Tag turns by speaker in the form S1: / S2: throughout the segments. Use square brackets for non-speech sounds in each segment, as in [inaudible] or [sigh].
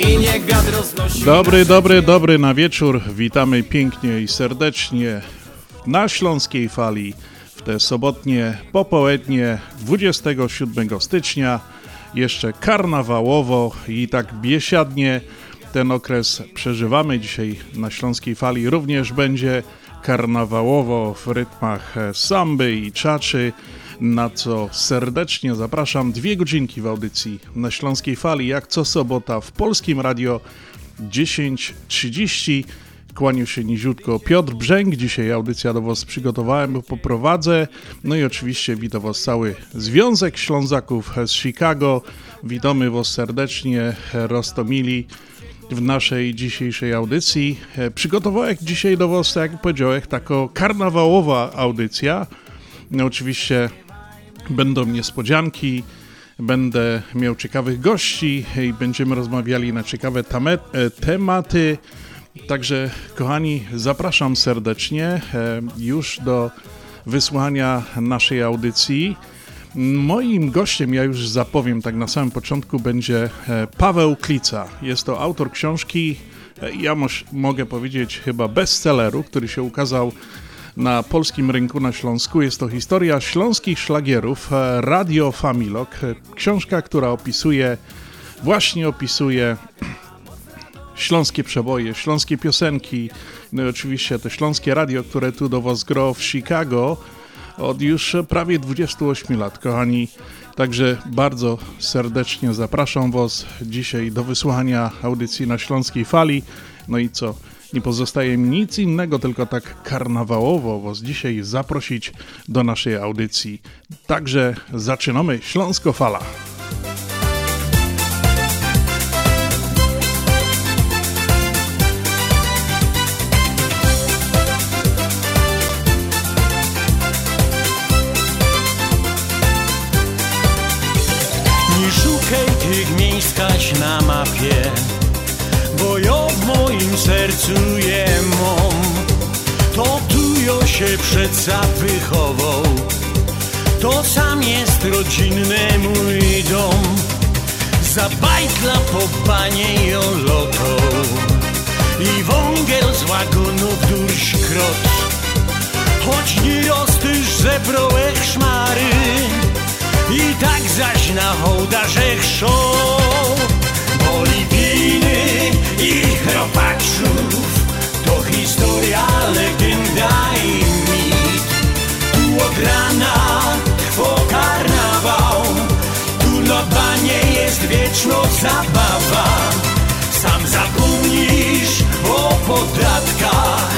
S1: i niech wiatr roznosi
S2: Dobry, dobry, dobry na wieczór. Witamy pięknie i serdecznie na Śląskiej Fali w te sobotnie popołudnie 27 stycznia. Jeszcze karnawałowo i tak biesiadnie ten okres przeżywamy. Dzisiaj na Śląskiej Fali również będzie karnawałowo w rytmach samby i czaczy na co serdecznie zapraszam. Dwie godzinki w audycji na Śląskiej Fali, jak co sobota w Polskim Radio 10.30. Kłaniu się niziutko Piotr Brzęk. Dzisiaj audycja do Was przygotowałem, poprowadzę. No i oczywiście witam Was cały Związek Ślązaków z Chicago. Witamy Was serdecznie, Rostomili w naszej dzisiejszej audycji. Przygotowałem dzisiaj do Was, tak jak powiedziałem, taka karnawałowa audycja. No oczywiście Będą niespodzianki, będę miał ciekawych gości i będziemy rozmawiali na ciekawe e, tematy. Także, kochani, zapraszam serdecznie e, już do wysłania naszej audycji. Moim gościem, ja już zapowiem tak na samym początku, będzie e, Paweł Klica. Jest to autor książki, ja mogę powiedzieć chyba bestselleru, który się ukazał na polskim rynku na Śląsku. Jest to historia śląskich szlagierów, e, Radio Familok. Książka, która opisuje, właśnie opisuje śląskie przeboje, śląskie piosenki, no i oczywiście to śląskie radio, które tu do Was gro w Chicago od już prawie 28 lat, kochani. Także bardzo serdecznie zapraszam Was dzisiaj do wysłuchania audycji na Śląskiej Fali. No i co? Nie pozostaje mi nic innego, tylko tak karnawałowo Was dzisiaj zaprosić do naszej audycji. Także zaczynamy Śląsko Fala.
S3: Nie szukaj tych miejsc na mapie moim sercu je mam. To tu jo się przedsa wychował, to sam jest rodzinny mój dom. Za bajtla po banie i loto i wągiel z wagonów durś krot. Choć nie rostysz zebrałek szmary i tak zaś na hołdarzech show i chropaczów To historia, legenda i mit. Tu od rana karnawał. Tu lobanie jest wieczno zabawa. Sam zapomnisz o podatkach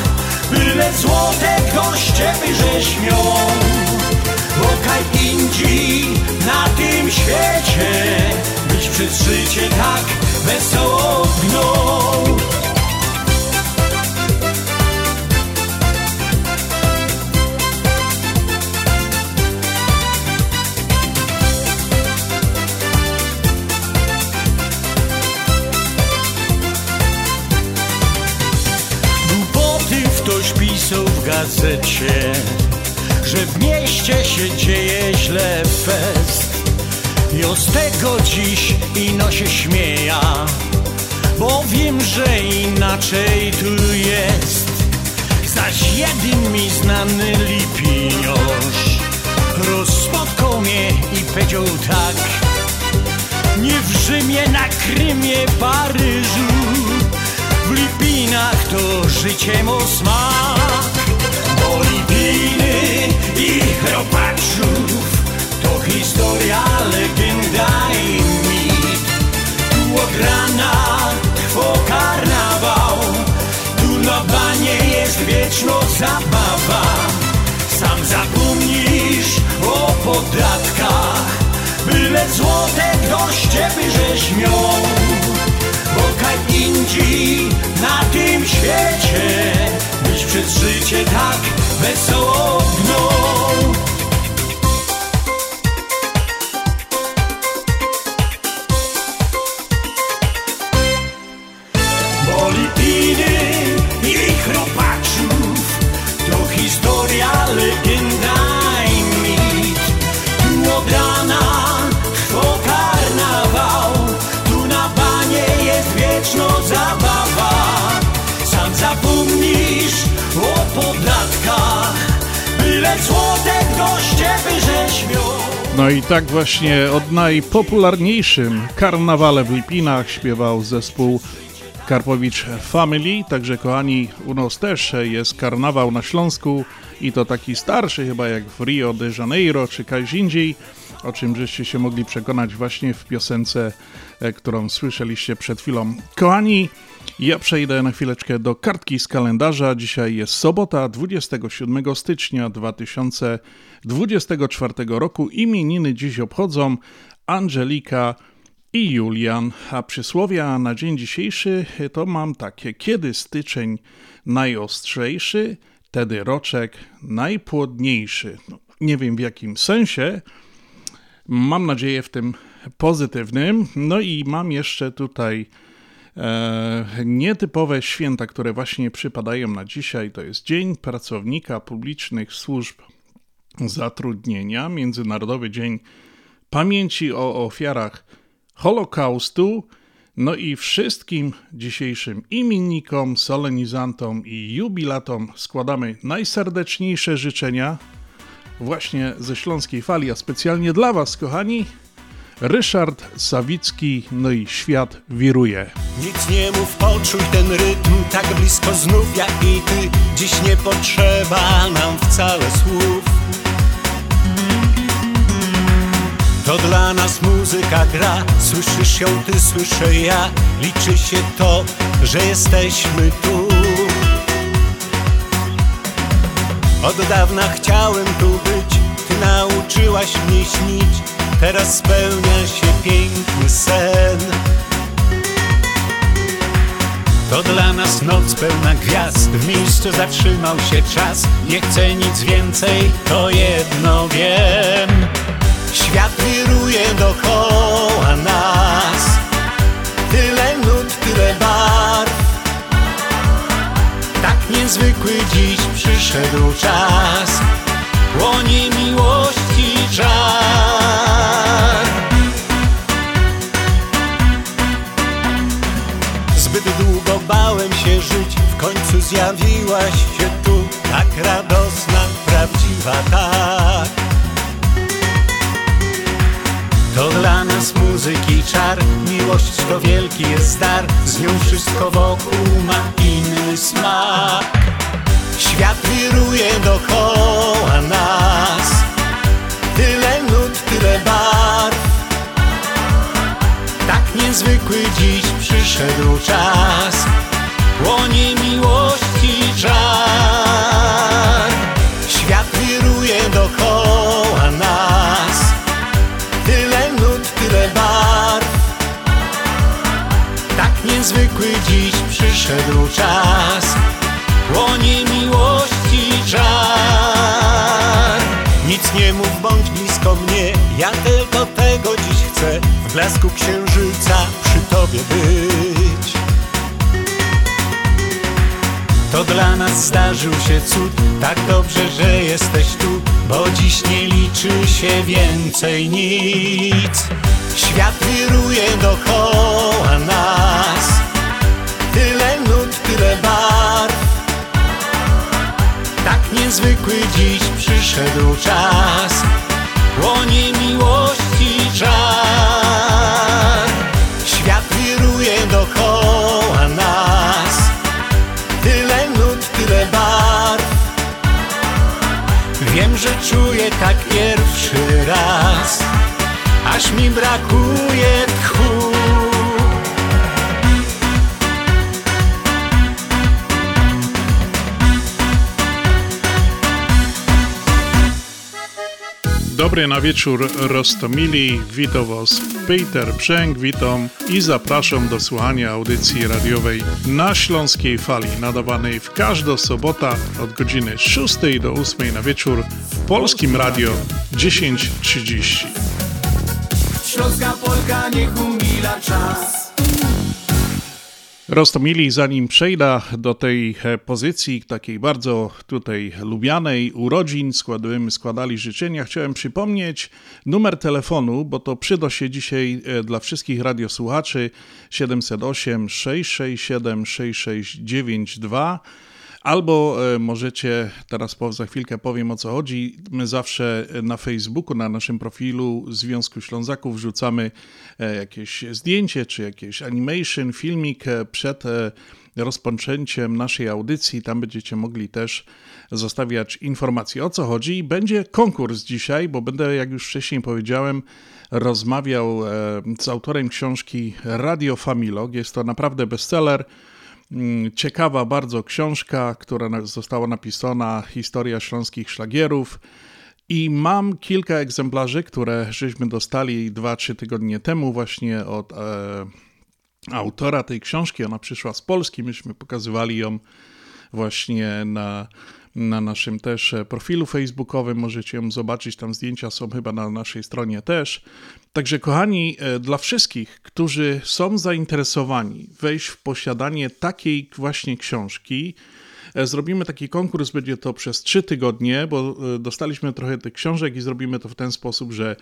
S3: Byle złote goście wyrzeźmią Bo kaj indzi na tym świecie Przez życie tak wesoło gną. Ktoś pisał w gazecie, że w mieście się dzieje źle fest z tego dziś ino się śmieja Bo wiem, że inaczej tu jest. Zaś jeden mi znany lipiniosz Rozspotkał mnie i powiedział tak Nie w Rzymie, na Krymie, Paryżu W Lipinach to życie mo smak Bo Lipiny i chropaczów historia, legenda i mit. Tu ograna trwo karnawał. Tu na banie jest wieczno zabawa. Sam zapomnisz o podatkach Byle złote ktoś ciebie rzeźmią Bo kaj
S4: indziej na tym świecie Byś przez życie tak wesoło gnął.
S2: No i tak właśnie od najpopularniejszym karnawale w Lipinach śpiewał zespół Karpowicz Family, także kochani, u nas też jest karnawał na Śląsku i to taki starszy chyba jak w Rio de Janeiro czy gdzieś indziej, o czym żeście się mogli przekonać właśnie w piosence, e, którą słyszeliście przed chwilą. Kochani, ja przejdę na chwileczkę do kartki z kalendarza. Dzisiaj jest sobota, 27 stycznia 2024 roku. Imieniny dziś obchodzą Angelika i Julian, a przysłowia na dzień dzisiejszy to mam takie: kiedy styczeń najostrzejszy, tedy roczek najpłodniejszy. No, nie wiem w jakim sensie, mam nadzieję w tym pozytywnym. No i mam jeszcze tutaj nietypowe święta, które właśnie przypadają na dzisiaj. To jest Dzień Pracownika Publicznych Służb Zatrudnienia, Międzynarodowy Dzień Pamięci o Ofiarach Holokaustu. No i wszystkim dzisiejszym imiennikom, solenizantom i jubilatom składamy najserdeczniejsze życzenia właśnie ze Śląskiej Fali, a specjalnie dla Was, kochani, Ryszard Sawicki, no i świat wiruje.
S4: Nic nie mów, poczuj ten rytm tak blisko znów jak i ty. Dziś nie potrzeba nam wcale słów. To dla nas muzyka gra, słyszysz ją ty, słyszę ja. Liczy się to, że jesteśmy tu. Od dawna chciałem tu być, ty nauczyłaś mnie śnić Teraz spełnia się piękny sen. To dla nas noc pełna gwiazd. W miejscu zatrzymał się czas. Nie chcę nic więcej, to jedno wiem. Świat wiruje dookoła nas. Tyle nut, tyle barw. Tak niezwykły dziś przyszedł czas. Płonie miłości żar zjawiłaś się tu Tak radosna, prawdziwa, tak. To dla nas muzyki czar, miłość to wielki jest dar Z nią wszystko wokół ma inny smak. Świat wiruje dookoła nas. Tyle nut, tyle barw. Tak niezwykły dziś przyszedł czas Płonie miłości żar Świat wiruje dookoła nas. Tyle nut, tyle barw. Tak niezwykły dziś przyszedł czas. Płonie miłości żar Nic nie mów, bądź blisko mnie. Ja tylko tego dziś chcę. W blasku księżyca przy tobie być To dla nas zdarzył się cud. Tak dobrze, że jesteś tu Bo dziś nie liczy się więcej nic. Świat wiruje dookoła nas. Tyle nut, tyle barw. Tak niezwykły dziś przyszedł czas. Płonie Wiem, że czuję tak pierwszy raz. Aż mi brakuje tchu
S2: Dobry na wieczór Rostomili, witam Was Peter Brzęk, witam i zapraszam do słuchania audycji radiowej na Śląskiej Fali, nadawanej w każdą sobotę od godziny 6 do 8 na wieczór w Polskim Radio 1030.
S4: Śląska Polka niech umila czas
S2: Rostomili, zanim przejdę do tej e, pozycji takiej bardzo tutaj lubianej urodzin, składamy, składali życzenia, chciałem przypomnieć numer telefonu, bo to przyda się dzisiaj e, dla wszystkich radiosłuchaczy 708 667 6692 Albo e, możecie, teraz za chwilkę powiem o co chodzi, my zawsze na Facebooku, na naszym profilu Związku Ślązaków wrzucamy e, jakieś zdjęcie, czy jakieś animation, filmik e, przed rozpoczęciem naszej audycji. Tam będziecie mogli też zostawiać informacje o co chodzi. Będzie konkurs dzisiaj, bo będę, jak już wcześniej powiedziałem, rozmawiał z autorem książki Radio Familog. Jest to naprawdę bestseller. Mm, ciekawa bardzo książka, która została napisana, Historia śląskich szlagierów. I mam kilka egzemplarzy, które żeśmy dostali 2-3 tygodnie temu właśnie od e, autora tej książki. Ona przyszła z Polski, myśmy pokazywali ją właśnie na na naszym też e, profilu facebookowym. Możecie ją zobaczyć, tam zdjęcia są chyba na naszej stronie też. Także, kochani, e, dla wszystkich, którzy są zainteresowani wejść w posiadanie takiej właśnie książki, e, Zrobimy taki konkurs, będzie to przez trzy tygodnie, bo dostaliśmy trochę tych książek i zrobimy to w ten sposób, że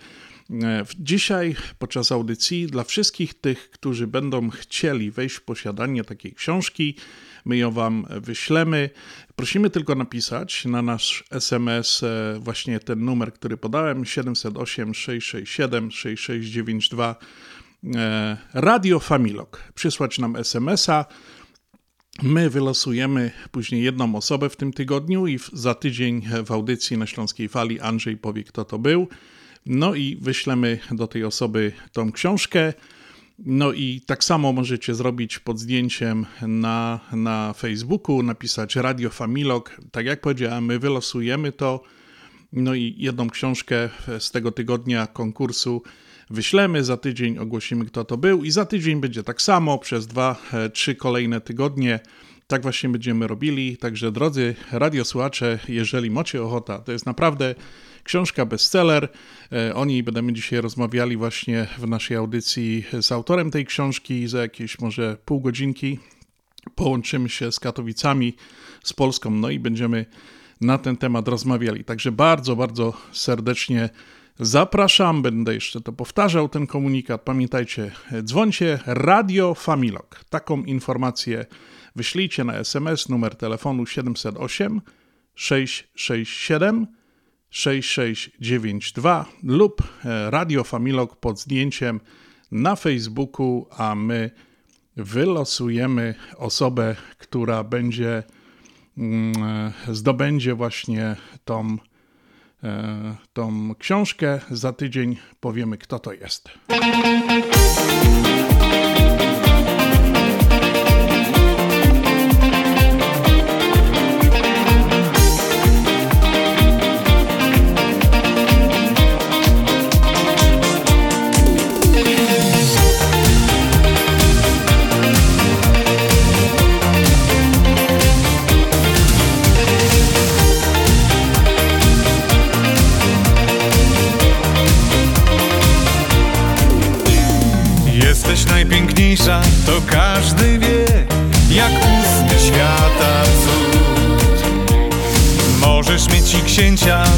S2: dzisiaj podczas audycji dla wszystkich tych, którzy będą chcieli wejść w posiadanie takiej książki, my ją Wam wyślemy. Prosimy tylko napisać na nasz SMS e, właśnie ten numer, który podałem 708 667 6692 Radio Familok. Przysłać nam SMS-a. My wylosujemy później jedną osobę w tym tygodniu i za tydzień w audycji na Śląskiej Fali Andrzej powie, kto to był. No i wyślemy do tej osoby tą książkę. No i tak samo możecie zrobić pod zdjęciem na, na Facebooku, napisać Radio Familog. Tak jak powiedziałem, my wylosujemy to. No i jedną książkę z tego tygodnia konkursu wyślemy. Za tydzień ogłosimy, kto to był, i za tydzień będzie tak samo przez dwa, e, trzy kolejne tygodnie. Tak właśnie będziemy robili. Także drodzy radiosłuchacze, jeżeli macie ochota, to jest naprawdę książka bestseller. E, o niej będziemy dzisiaj rozmawiali właśnie w naszej audycji z autorem tej książki za jakieś może pół godzinki. Połączymy się z Katowicami, z Polską, no i będziemy na ten temat rozmawiali. Także bardzo, bardzo serdecznie zapraszam. Będę jeszcze to powtarzał, ten komunikat. Pamiętajcie, dzwońcie Radio Familog. Taką informację wyślijcie na SMS numer telefonu 708 667 6692 lub e, Radio Familog pod zdjęciem na Facebooku, a my wylosujemy osobę, która będzie mm, e, zdobędzie właśnie tą, e, tą książkę. Za tydzień powiemy, kto to jest.
S5: 坚强。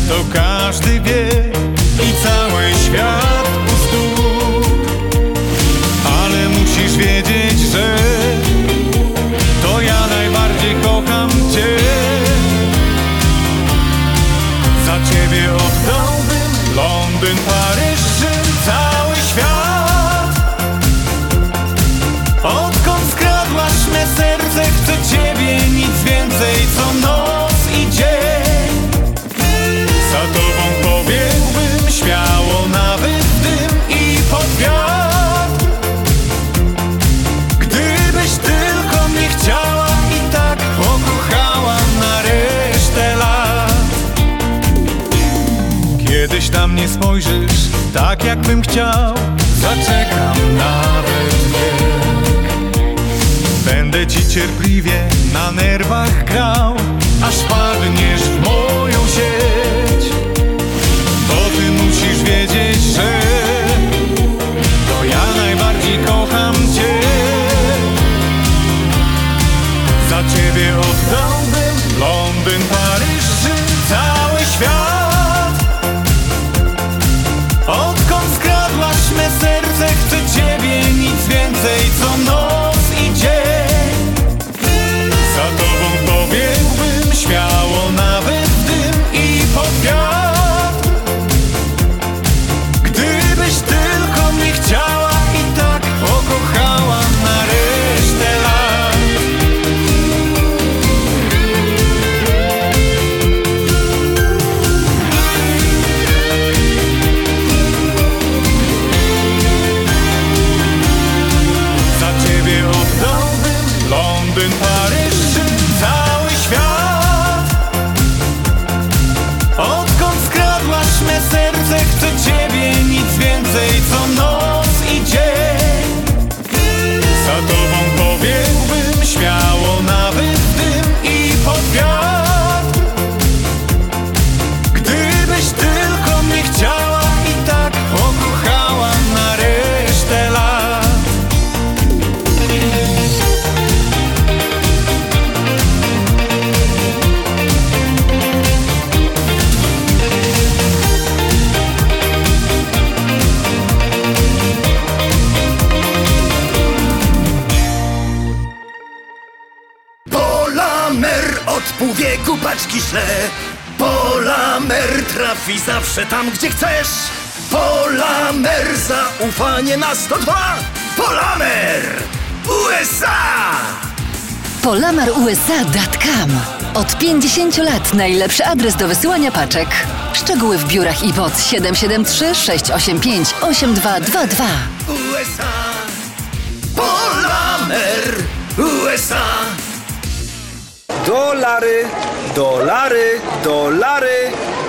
S5: Tak jakbym chciał. Zaczekam nawet wiek Będę ci cierpliwie na nerwach grał Aż padniesz w moją sieć. Bo ty musisz wiedzieć, że
S6: Polamer trafi zawsze tam, gdzie chcesz. Polamer zaufanie na 102 Polamer USA
S7: PolamarUSA.com Od 50 lat najlepszy adres do wysyłania paczek. Szczegóły w biurach i WOD 773 685 8222.
S6: USA Polamer USA
S8: Dolary, dolary, dolary,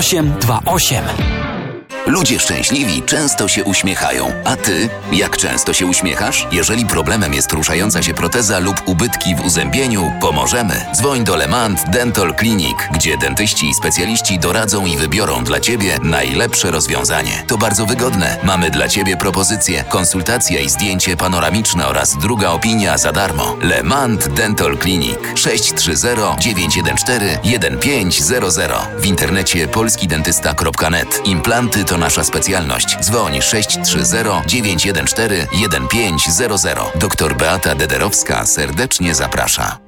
S9: 0828.
S10: Ludzie szczęśliwi często się uśmiechają. A ty, jak często się uśmiechasz? Jeżeli problemem jest ruszająca się proteza lub ubytki w uzębieniu, pomożemy. Dzwoń do Lemant Dental Clinic, gdzie dentyści i specjaliści doradzą i wybiorą dla ciebie najlepsze rozwiązanie. To bardzo wygodne. Mamy dla ciebie propozycje, konsultacja i zdjęcie panoramiczne oraz druga opinia za darmo. Lemant Dental Clinic 630 914 1500 w internecie polskidentysta.net. Implanty to nasza specjalność. Dzwoń 630 914 1500. Doktor Beata Dederowska serdecznie zaprasza.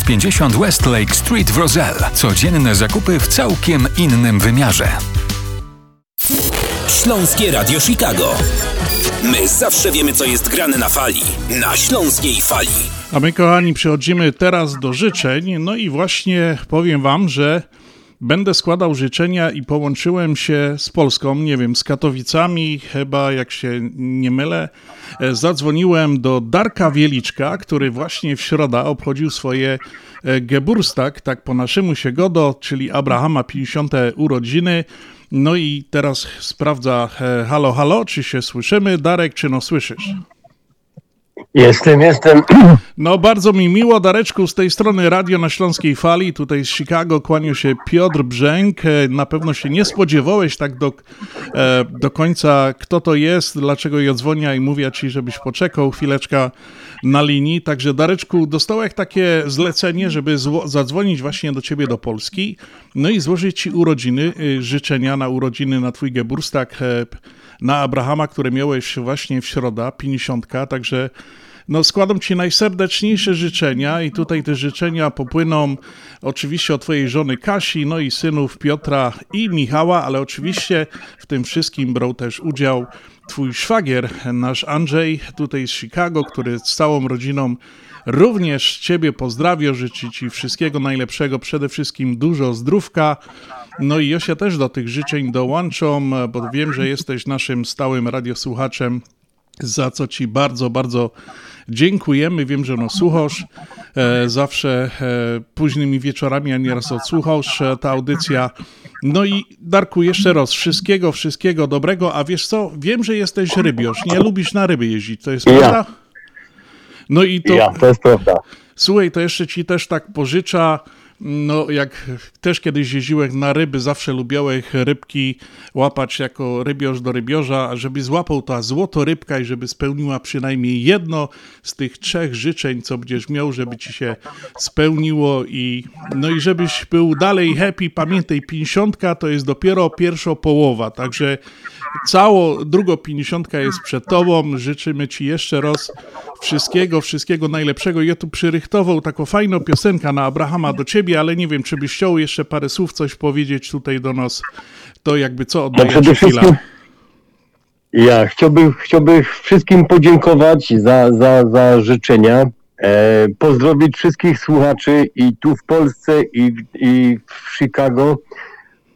S11: 950 Westlake Street w Roselle. Codzienne zakupy w całkiem innym wymiarze.
S12: Śląskie Radio Chicago. My zawsze wiemy, co jest grane na fali. Na śląskiej fali.
S2: A my, kochani, przechodzimy teraz do życzeń. No i właśnie powiem Wam, że będę składał życzenia i połączyłem się z Polską, nie wiem, z Katowicami, chyba jak się nie mylę. E, Zadzwoniłem do Darka Wieliczka, który właśnie w środa obchodził swoje e, Geburstag, tak po naszemu się godo, czyli Abrahama 50. urodziny. No i teraz sprawdza, e, halo, halo, czy się słyszymy? Darek, czy no słyszysz?
S13: Jestem, jestem.
S2: No bardzo mi miło, Dareczku, z tej strony Radio na Śląskiej Fali, tutaj z Chicago kłanił się Piotr Brzęk. E, Na pewno się nie spodziewałeś tak do, e, do końca, kto to jest, dlaczego ja dzwonię i mówię ci, żebyś poczekał chwileczkę na linii. Także Dareczku, dostałeś takie zlecenie, żeby zadzwonić właśnie do ciebie do Polski, no i złożyć ci urodziny, y, życzenia na urodziny na twój Geburstag, e, na Abrahama, które miałeś właśnie w środa, 50, także No, składam Ci najserdeczniejsze życzenia i tutaj te życzenia popłyną oczywiście od Twojej żony Kasi, no i synów Piotra i Michała, ale oczywiście w tym wszystkim brał też udział Twój szwagier, nasz Andrzej, tutaj z Chicago, który z całą rodziną również Ciebie pozdrawia, życzy Ci wszystkiego najlepszego, przede wszystkim dużo zdrówka. No i Josia też do tych życzeń dołączą, bo wiem, że jesteś naszym stałym radiosłuchaczem, za co Ci bardzo, bardzo dziękujemy. Wiem, że no słuchasz e, zawsze e, późnymi wieczorami, a nieraz odsłuchasz e, ta audycja. No i Darku, jeszcze raz, wszystkiego, wszystkiego dobrego, a wiesz co, wiem, że jesteś rybiarz, nie lubisz na ryby jeździć, to jest
S13: Ja.
S2: No i to...
S13: Ja, to jest prawda.
S2: Słuchaj, to jeszcze ci też tak pożycza. No, jak też kiedyś jeździłem na ryby, zawsze lubiałem rybki łapać jako rybiarz do rybiorza, żeby złapał ta złoto rybka i żeby spełniła przynajmniej jedno z tych trzech życzeń, co będziesz miał, żeby ci się spełniło i no i żebyś był dalej happy. Pamiętaj, pięćdziesiątka to jest dopiero pierwsza połowa, także cało druga pięćdziesiątka jest przed tobą. Życzymy ci jeszcze raz wszystkiego, wszystkiego najlepszego. Ja tu przyrychtował taką fajną piosenkę na Abrahama do ciebie, ale nie wiem, czy byś chciał jeszcze parę słów coś powiedzieć tutaj do nas. To jakby co
S13: No przede
S2: ci chwila.
S13: ja chciałbym, chciałbym wszystkim podziękować za, za, za życzenia. E, pozdrowić wszystkich słuchaczy i tu w Polsce i, i w Chicago.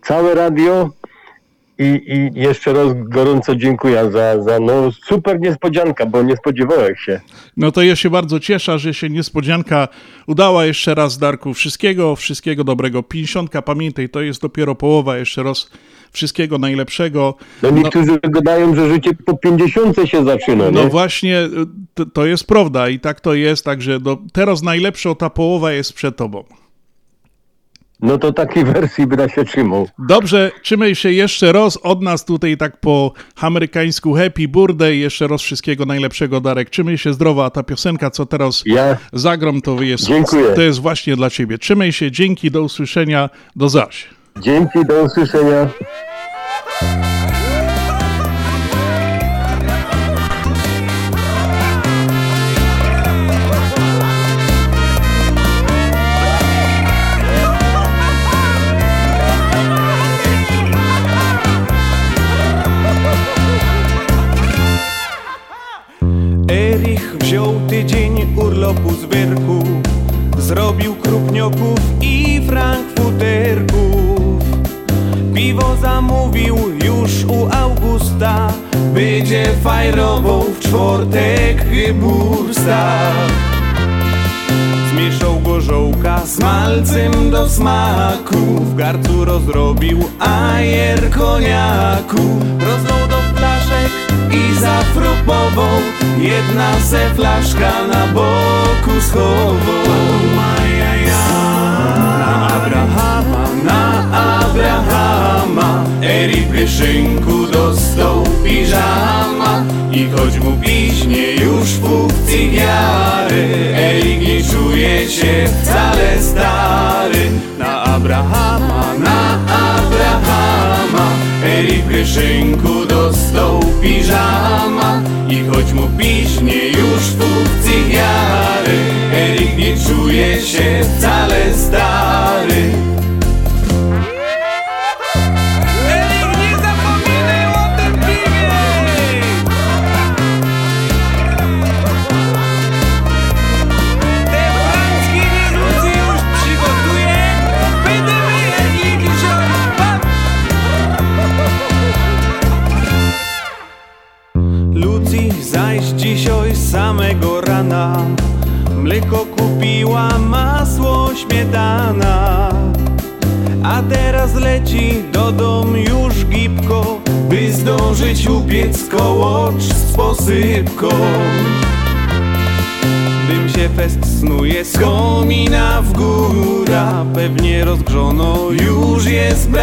S13: Całe radio i, i jeszcze raz gorąco dziękuję za, za no, super niespodzianka, bo nie spodziewałem się.
S2: No to ja się bardzo cieszę, że się niespodzianka udała. Jeszcze raz, Darku, wszystkiego, wszystkiego dobrego. Pięćdziesiątka, pamiętaj, to jest dopiero połowa. Jeszcze raz wszystkiego najlepszego.
S13: No niektórzy gadają, że życie po 50 się zaczyna,
S2: No
S13: nie?
S2: właśnie, to, to jest prawda i tak to jest, także do, teraz najlepsza ta połowa jest przed tobą.
S13: No to takiej [laughs] wersji by się trzymał.
S2: Dobrze, trzymaj się jeszcze raz od nas tutaj tak po amerykańsku Happy Birthday, jeszcze raz wszystkiego najlepszego Darek, trzymaj się zdrowo, a ta piosenka co teraz
S13: ja.
S2: zagram to jest,
S13: Dziękuję.
S2: to jest właśnie dla ciebie. Trzymaj się, dzięki, do usłyszenia, do zaś.
S13: Dzięki, do usłyszenia.
S6: Fajrował w czwartek Geburstag Zmieszał gorzołka z malcem do smaku. W garcu rozrobił ajer koniaku. Rozlał do flaszek i zafrupował. Jedna se flaszka na boku schował. Abrahama, Abrahama Eri w kieszynku dostał piżama I choć mu piśnie już pół cygary Erik nie czuje się wcale stary. Na Abrahama, na Abrahama Erik w kieszynku dostał piżama I choć mu piśnie już pół cygary Erik nie czuje się wcale stary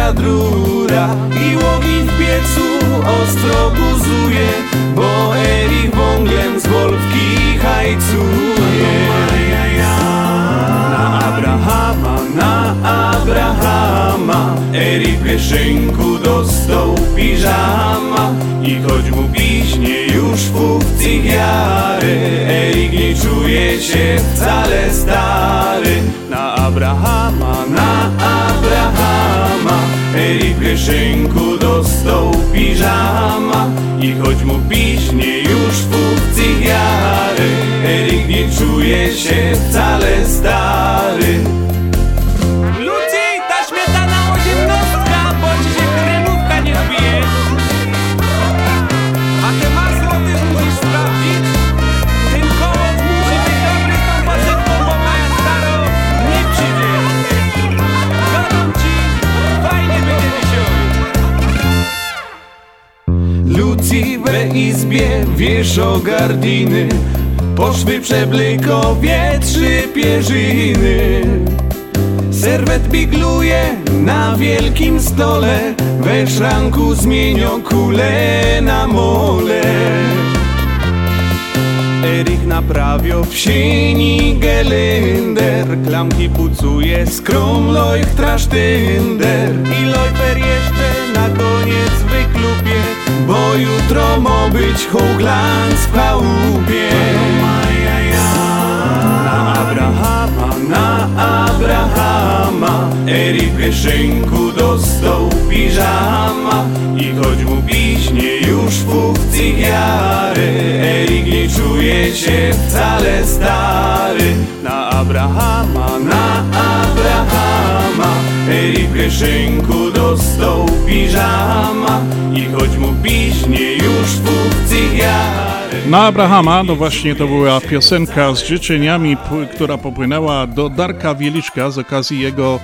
S6: jest Kieszynku dostał piżama I choć mu piśnie już funkcji jary Erik nie czuje się wcale stary gardiny Poszły przeblykowie trzy pierzyny Serwet bigluje na wielkim stole We szranku zmienią kule na mole. Erik naprawio w sieni gelender Klamki pucuje skrom lojch trasztynder. I lojper jeszcze na koniec wyklupie Jutro mo być hołglans w chałupie Na Abrahama, na Abrahama Erik w kieszynku dostał piżama. I choć mu piśnie już w jary Erik nie czuje się wcale stary. Na Abrahama, na Abrahama Erik w kieszynku dostał piżama I choć mu piśnie już funkcji jary
S2: Na Abrahama, no właśnie to była piosenka z życzeniami, która popłynęła do Darka Wieliczka z okazji jego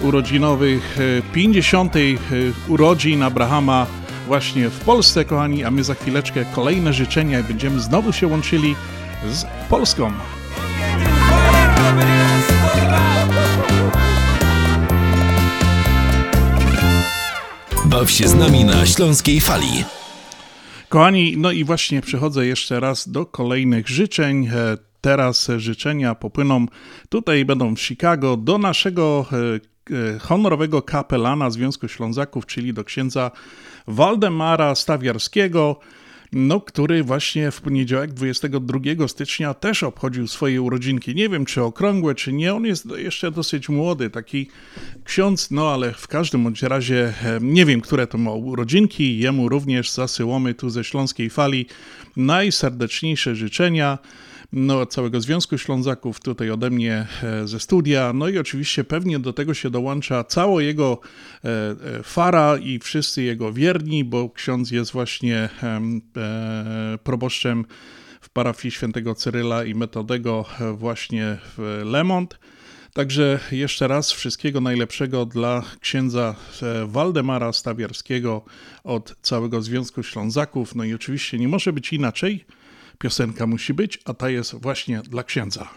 S2: urodzinowych e, 50. e, urodzin Abrahama właśnie w Polsce, kochani, a my za chwileczkę kolejne życzenia i będziemy znowu się łączyli z Polską.
S12: Baw się z nami na Śląskiej Fali.
S2: Kochani, no i właśnie przechodzę jeszcze raz do kolejnych życzeń. E, Teraz życzenia popłyną tutaj, będą w Chicago, do naszego e, e, honorowego kapelana Związku Ślązaków, czyli do księdza Waldemara Stawiarskiego, no, który właśnie w poniedziałek 22 stycznia też obchodził swoje urodzinki. Nie wiem, czy okrągłe, czy nie. On jest jeszcze dosyć młody, taki ksiądz, no ale w każdym bądź razie nie wiem, które to ma urodzinki. Jemu również zasyłamy tu ze Śląskiej Fali najserdeczniejsze życzenia no, całego Związku Ślązaków, tutaj ode mnie e, ze studia. No i oczywiście pewnie do tego się dołącza cała jego e, e, fara i wszyscy jego wierni, bo ksiądz jest właśnie em, proboszczem w parafii świętego Cyryla i Metodego właśnie w Lemont. Także jeszcze raz wszystkiego najlepszego dla księdza Waldemara Stawiarskiego od całego Związku Ślązaków. No i oczywiście nie może być inaczej. Piosenka musi być, a ta jest właśnie dla księdza.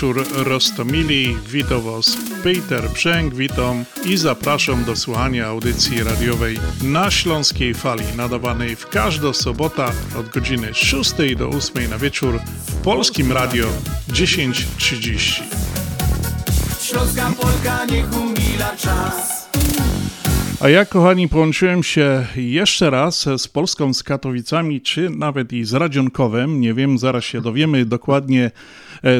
S2: Wieczór Rostomili, witam Was Peter Brzęk, witam i zapraszam do słuchania audycji radiowej na Śląskiej Fali, nadawanej w każdą sobotę od godziny 6 do 8 na wieczór w Polskim Radio 10.30.
S6: Śląska Polka niech umila czas.
S2: A ja, kochani, połączyłem się jeszcze raz z Polską, z Katowicami, czy nawet i z Radzionkowem. Nie wiem, zaraz się dowiemy dokładnie,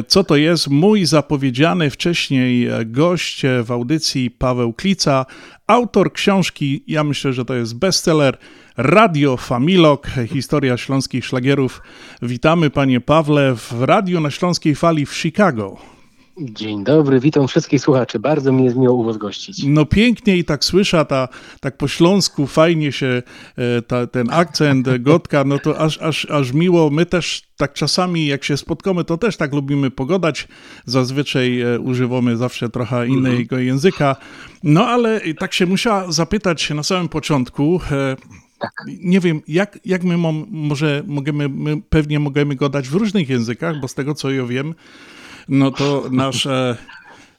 S2: co to jest. Mój zapowiedziany wcześniej e, gość e, w audycji Paweł Klica, autor książki, ja myślę, że to jest bestseller, Radio Familok, historia śląskich szlagierów. Witamy, panie Pawle, w Radiu na Śląskiej Fali w Chicago.
S14: Dzień dobry, witam wszystkich słuchaczy. Bardzo mi jest miło u Was gościć.
S2: No pięknie i tak słysza, ta, tak po śląsku fajnie się e, ta, ten akcent e, Gotka, no to aż, aż, aż miło. My też tak czasami jak się spotkamy, to też tak lubimy pogadać. Zazwyczaj e, używamy zawsze trochę innego języka. No ale tak się musiała zapytać na samym początku, nie wiem, jak, jak my mom, może możemy, my pewnie możemy gadać w różnych językach, bo z tego co ja wiem, no to nasz, e,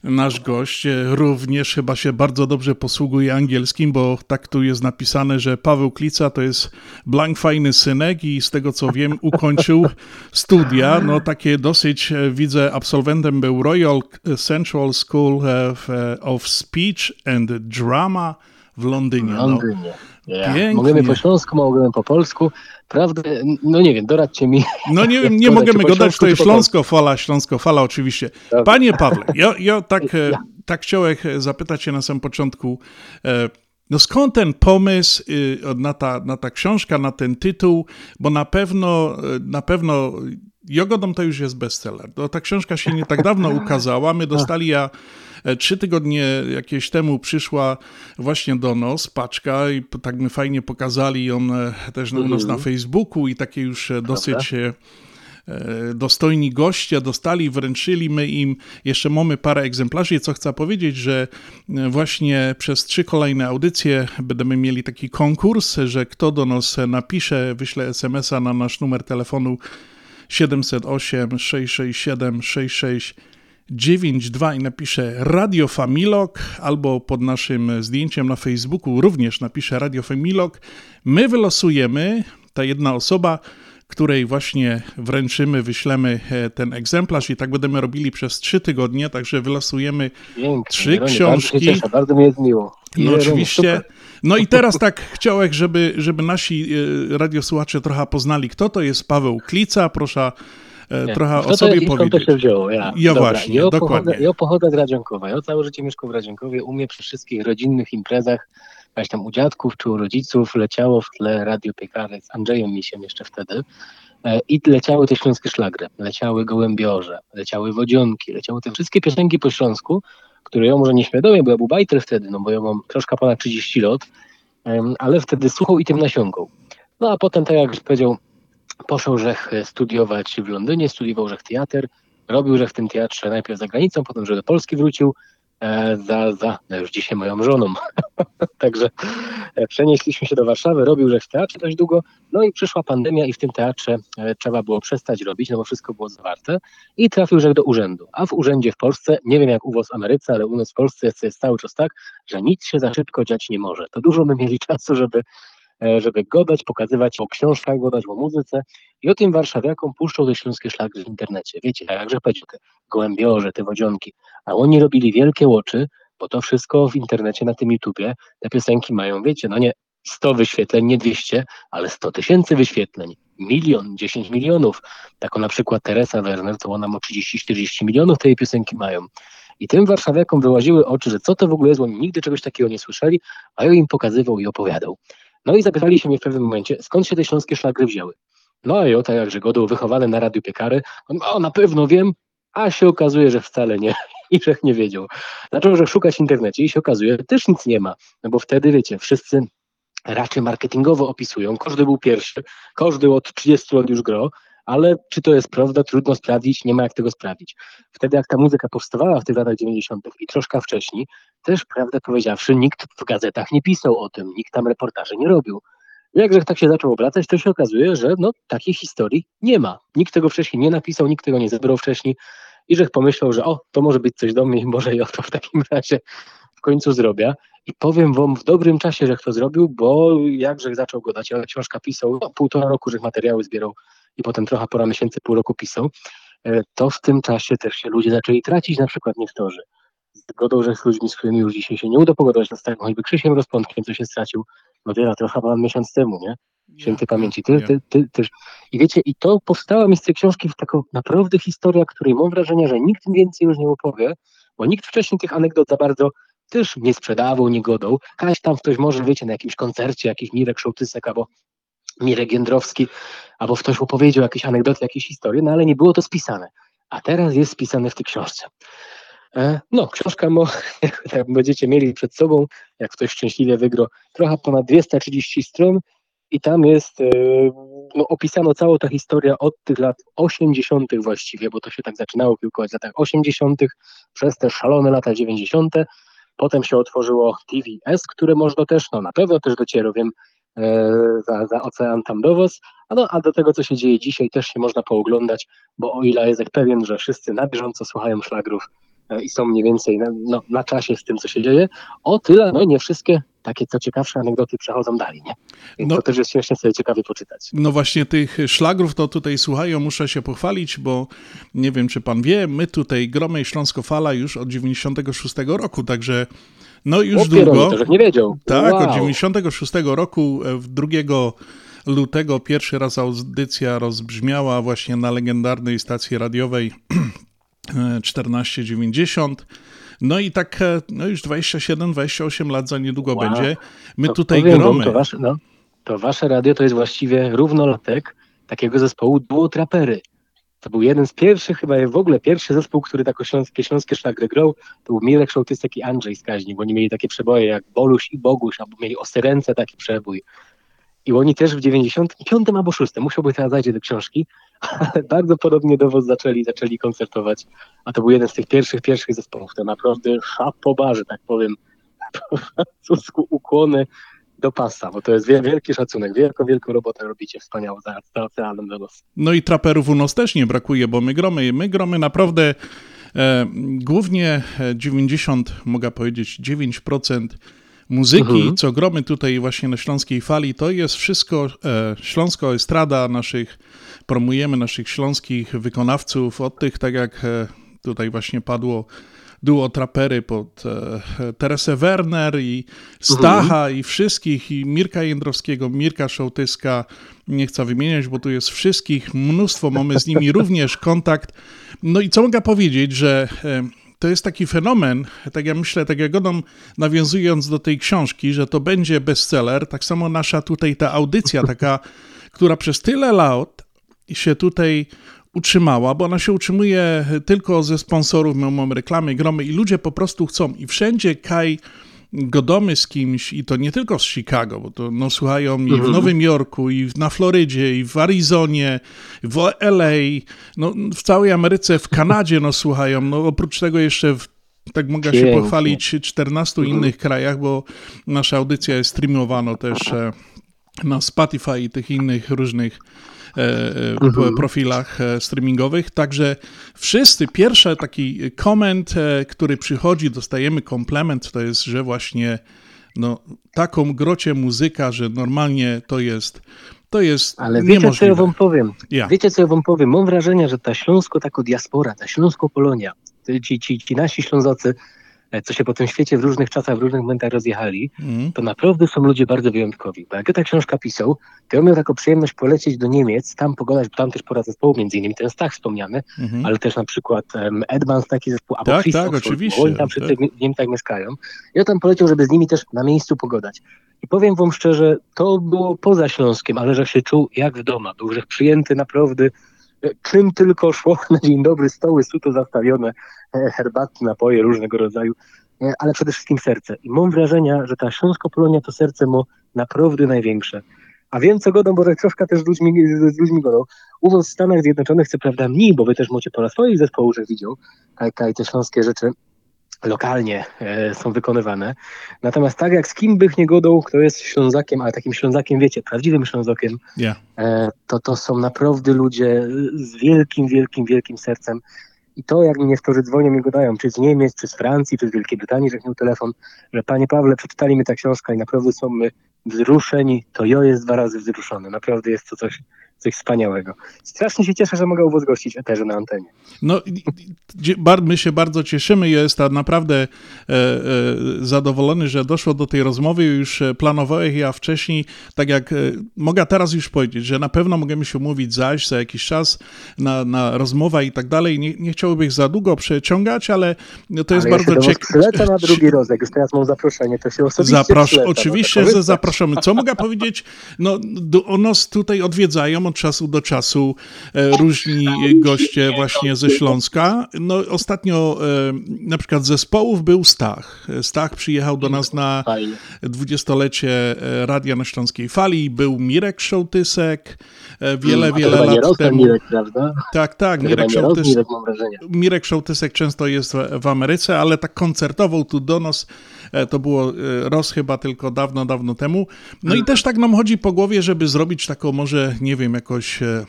S2: nasz gość e, również chyba się bardzo dobrze posługuje angielskim, bo tak tu jest napisane, że Paweł Klica to jest blank fajny synek i z tego co wiem ukończył studia, no takie dosyć e, widzę absolwentem był Royal Central School of, of Speech and Drama w Londynie.
S14: W
S2: No.
S14: Londynie. Ja.
S2: Pięknie.
S14: Możemy po śląsku, możemy po polsku. Prawda, no nie wiem, doradźcie mi.
S2: No nie [laughs] wiem, nie
S14: gadać,
S2: możemy gadać,
S14: śląsku,
S2: to jest. Śląsko-Fala, Śląsko-Fala oczywiście. Panie Pawle, ja, ja tak, [laughs] e, tak chciałem zapytać się na samym początku, e, no skąd ten pomysł y, na ta, na ta książka, na ten tytuł, bo na pewno, e, na pewno Jogodom to już jest bestseller. No, ta książka się nie tak dawno [laughs] ukazała, my dostali ja e, trzy tygodnie jakieś temu przyszła właśnie do nas paczka i tak my fajnie pokazali ją e, też u nas na Facebooku i takie już e, dosyć dostojni goście dostali, wręczyli my im, jeszcze mamy parę egzemplarzy, co chcę powiedzieć, że właśnie przez trzy kolejne audycje będziemy mieli taki konkurs, że kto do nas napisze, wyśle SMS-a na nasz numer telefonu 708 667 6692 i napisze Radio Familok albo pod naszym zdjęciem na Facebooku również napisze Radio Familok. My wylosujemy, ta jedna osoba, której właśnie wręczymy, wyślemy e, ten egzemplarz i tak będziemy robili przez trzy tygodnie, także wylosujemy
S14: Pięknie,
S2: trzy książki.
S14: Bardzo się cieszę, bardzo mi jest miło.
S2: No oczywiście.
S14: super.
S2: No i teraz tak chciałem, żeby, żeby nasi e, radiosłuchacze trochę poznali, kto to jest Paweł Klica. Proszę e,
S14: Nie,
S2: trochę
S14: kto
S2: o
S14: to
S2: sobie
S14: skąd
S2: powiedzieć.
S14: to się wzięło? Ja,
S2: Ja
S14: Dobra,
S2: właśnie,
S14: ja
S2: dokładnie.
S14: Pochodzę, ja pochodzę z Radzionkowa. Ja całe życie mieszkam w Radzionkowie. U mnie przy wszystkich rodzinnych imprezach, jakaś tam u dziadków czy u rodziców leciało w tle radio piekary z Andrzejem Misiem jeszcze wtedy. E, I leciały te śląskie szlagry. Leciały gołębiorze, leciały wodzionki, leciały te wszystkie piosenki po śląsku, które ja może nieświadomie, bo ja był bajtel wtedy, no bo ja mam troszkę ponad 30 lat, ale wtedy słuchał i tym nasiągał. No a potem, tak jak powiedział, poszedł Rzech studiować w Londynie, studiował Rzech teatr, robił Rzech w tym teatrze najpierw za granicą, potem, że do Polski wrócił e, za, za no już dzisiaj moją żoną. [laughs] Także e, przenieśliśmy się do Warszawy, robił Rzech w teatrze dość długo, no i przyszła pandemia i w tym teatrze e, trzeba było przestać robić, no bo wszystko było zawarte i trafił Rzech do urzędu. A w urzędzie w Polsce, nie wiem jak u was w Ameryce, ale u nas w Polsce jest, jest cały czas tak, że nic się za szybko dziać nie może. To dużo my mieli [laughs] czasu, żeby e, żeby godać, pokazywać o książkach, godać o muzyce i o tym warszawiakom puszczą te śląskie szlaki w internecie. Wiecie, a jakże powiedział, te gołębiorze, te wodzionki, a oni robili wielkie łoczy, bo to wszystko w internecie, na tym YouTubie, te piosenki mają, wiecie, no nie 100 wyświetleń, nie 200, ale 100 tysięcy wyświetleń, milion, 10 milionów. Taką na przykład Teresa Werner, to ona ma 30-40 milionów tej piosenki mają. I tym warszawiakom wyłaziły oczy, że co to w ogóle jest, bo oni nigdy czegoś takiego nie słyszeli, a ja im pokazywał i opowiadał. No i zapytali się mnie w pewnym momencie, skąd się te śląskie szlagry wzięły. No i o tak jak Żegodą, wychowany na Radiu Piekary, on, o na pewno wiem, a się okazuje, że wcale nie. [laughs] I że nie wiedział. Zaczął, że szukać w internecie i się okazuje, że też nic nie ma, no bo wtedy, wiecie, wszyscy raczej marketingowo opisują, każdy był pierwszy, każdy od 30 lat już gro, ale czy to jest prawda, trudno sprawdzić, nie ma jak tego sprawdzić. Wtedy jak ta muzyka powstawała w tych latach 90. i troszkę wcześniej, też prawdę powiedziawszy, nikt w gazetach nie pisał o tym, nikt tam reportaży nie robił. Jakże tak się zaczął obracać, to się okazuje, że no, takiej historii nie ma. Nikt tego wcześniej nie napisał, nikt tego nie zebrał wcześniej i że pomyślał, że o, to może być coś do mnie i może ja to w takim [laughs] razie w końcu zrobię. I powiem wam w dobrym czasie, że to zrobił, bo jakże zaczął go dać, ale książka pisał, no, półtora roku, że materiały zbierał i potem trochę pora miesięcy, pół roku pisał, e, to w tym czasie też się ludzie zaczęli tracić, na przykład niektórzy. Zgodą, że z ludźmi, z którymi już dzisiaj się nie uda pogadać, no z takim choćby Krzysiem Rozpątkiem, co się stracił, no wiele, to chyba miesiąc temu, nie? Świętej pamięci. Ty, ty, ty, ty, I wiecie, i to powstała mi z tej książki w taką naprawdę historia, której mam wrażenie, że nikt więcej już nie opowie, bo nikt wcześniej tych anegdot za bardzo też nie sprzedawał, nie godał. Kaś tam ktoś może, wiecie, na jakimś koncercie, jakiś Mirek Szołtysek albo Mirek Jędrowski, albo ktoś opowiedział jakieś anegdoty, jakieś historie, no ale nie było to spisane. A teraz jest spisane w tej książce. E, no, książka, mo, [laughs] jak będziecie mieli przed sobą, jak ktoś szczęśliwie wygrał, trochę ponad 230 stron i tam jest e, no, opisano całą ta historia od tych lat 80. właściwie, bo to się tak zaczynało kilka w latach 80. przez te szalone lata 90. Potem się otworzyło TVS, które można też, no na pewno też dociera, wiem, za, za ocean tam do was, a, no, a do tego, co się dzieje dzisiaj, też się można pooglądać, bo o ile jest pewien, że wszyscy na bieżąco słuchają szlagrów e, i są mniej więcej na, no, na czasie z tym, co się dzieje, o tyle, no nie wszystkie takie co ciekawsze anegdoty przechodzą dalej, nie? Więc no, to też jest śmiesznie sobie ciekawie poczytać.
S2: No właśnie tych szlagrów to tutaj słuchają, muszę się pochwalić, bo nie wiem, czy pan wie, my tutaj gromy Śląsko Fala już od 96 roku, także no już długo.
S14: To, że nie wiedział.
S2: Tak, wow. od 96 roku, 2 lutego pierwszy raz audycja rozbrzmiała właśnie na legendarnej stacji radiowej [clears throat] 1490. No i tak no już 27-28 lat za niedługo wow. będzie. My to, tutaj powiem, gromy.
S14: To wasze, no, to wasze radio to jest właściwie równolatek takiego zespołu Duo Trapery. To był jeden z pierwszych, chyba w ogóle pierwszy zespół, który tak śląskie, śląskie szlagry grał, to był Mirek Szołtysek i Andrzej Skaźnik, bo oni mieli takie przeboje jak Boluś i Boguś, albo mieli o Syrence taki przebój. I oni też w 95 albo 6, musiałby teraz zajrzeć do książki, [laughs] ale bardzo podobnie do was zaczęli, zaczęli koncertować, a to był jeden z tych pierwszych, pierwszych zespołów, to naprawdę że tak powiem, [laughs] po francusku ukłony do pasa, bo to jest wielki szacunek, wielką, wielką robotę robicie, wspaniałą za, za oceanem do nas.
S2: No i traperów u nas też nie brakuje, bo my gromy, my gromy naprawdę e, głównie 90, mogę powiedzieć 9% muzyki, mhm. co gromy tutaj właśnie na Śląskiej Fali, to jest wszystko e, śląsko estrada naszych, promujemy naszych śląskich wykonawców, od tych, tak jak e, tutaj właśnie padło, duo trapery pod e, Teresę Werner i Stacha mhm. i wszystkich, i Mirka Jędrowskiego, Mirka Szołtyska, nie chcę wymieniać, bo tu jest wszystkich, mnóstwo, mamy z nimi [laughs] również kontakt. No i co mogę powiedzieć, że e, to jest taki fenomen, tak ja myślę, tak jak Godom, nawiązując do tej książki, że to będzie bestseller, tak samo nasza tutaj ta audycja taka, która przez tyle lat się tutaj utrzymała, bo ona się utrzymuje tylko ze sponsorów, my mamy reklamy, gromy i ludzie po prostu chcą i wszędzie Kaj godomy z kimś i to nie tylko z Chicago, bo to no, słuchają i w mhm. Nowym Jorku, i na Florydzie, i w Arizonie, w LA, no, w całej Ameryce, w Kanadzie no, słuchają, no oprócz tego jeszcze w tak mogę się pochwalić 14 mhm. innych krajach, bo nasza audycja jest streamowana też e, na Spotify i tych innych różnych mhm. profilach e, streamingowych. Także wszyscy, pierwszy taki koment, e, który przychodzi, dostajemy komplement, to jest, że właśnie no, taką grocie muzyka, że normalnie to jest to jest
S14: Ale wiecie, co ja wam powiem? Ja. Wiecie, co ja wam powiem? Mam wrażenie, że ta śląsko tako diaspora, ta śląsko-Polonia, ci, ci, ci nasi ślązacy, E, co się po tym świecie w różnych czasach, w różnych momentach rozjechali, mm. to naprawdę są ludzie bardzo wyjątkowi. Bo jak ja tę książkę pisał, to ja miał taką przyjemność polecieć do Niemiec, tam pogadać, bo tam też pora zespołu, między innymi ten Stach wspomniany, mm. ale też na przykład um, Edmans, taki zespół, albo
S2: tak, tak, oczywiście.
S14: Bo oni tam wszyscy tak. w Niemcach mieszkają. Ja tam poleciał, żeby z nimi też na miejscu pogadać. I powiem wam szczerze, to było poza Śląskiem, ale że się czuł jak w domu. Był że przyjęty naprawdę e, czym tylko szło na dzień dobry, stoły suto zastawione, e, herbaty, napoje różnego rodzaju, e, ale przede wszystkim serce. I mam wrażenie, że ta Śląsko-Polonia to serce mo naprawdę największe. A wiem, co godą, bo troszkę też z ludźmi, z ludźmi godą. U was w Stanach Zjednoczonych, co prawda mniej, bo wy też macie po swoich zespołów, że widział, kaj, kaj te śląskie rzeczy lokalnie e, są wykonywane. Natomiast tak jak z kim bych nie godał, kto jest Ślązakiem, ale takim Ślązakiem, wiecie, prawdziwym Ślązakiem,
S2: Yeah.
S14: e, to to są naprawdę ludzie z wielkim, wielkim, wielkim sercem. I to, jak mi niektórzy dzwonią i gadają, czy z Niemiec, czy z Francji, czy z Wielkiej Brytanii, że miał telefon, że panie Pawle, przeczytali mi ta książka i naprawdę są my wzruszeni, to ja jest dwa razy wzruszony. Naprawdę jest to coś, coś wspaniałego. Strasznie się cieszę, że mogę u was gościć eterze na antenie.
S2: No, my się bardzo cieszymy. Jest naprawdę e, e, zadowolony, że doszło do tej rozmowy. Już e, planowałem ja wcześniej, tak jak mogę teraz już powiedzieć, że na pewno możemy się umówić zaś za jakiś czas na, na rozmowę i tak dalej. Nie, nie chciałbym za długo przeciągać, ale to jest
S14: Ale ja
S2: bardzo
S14: was
S2: ciekawe.
S14: na drugi [laughs] rozek, już teraz mam zaproszenie, to się osobiście przylecę, no
S2: oczywiście, że
S14: powiedz-
S2: zapraszamy. Co mogę powiedzieć? No, do, o nas tutaj odwiedzają od czasu do czasu e, różni goście właśnie ze Śląska. No, ostatnio e, na przykład zespołów był Stach. Stach przyjechał do nas na dwudziestolecie e, Radia na Śląskiej Fali. Był Mirek Szołtysek wiele, wiele
S14: nie
S2: lat temu.
S14: Mirek, prawda?
S2: Tak, tak, Mirek Szołtysek.
S14: Mirek,
S2: Szołtysek często jest w, w Ameryce, ale tak koncertował tu do nas. E, To było e, roz chyba tylko dawno, dawno temu. No i też tak nam chodzi po głowie, żeby zrobić taką może, nie wiem, jakoś e,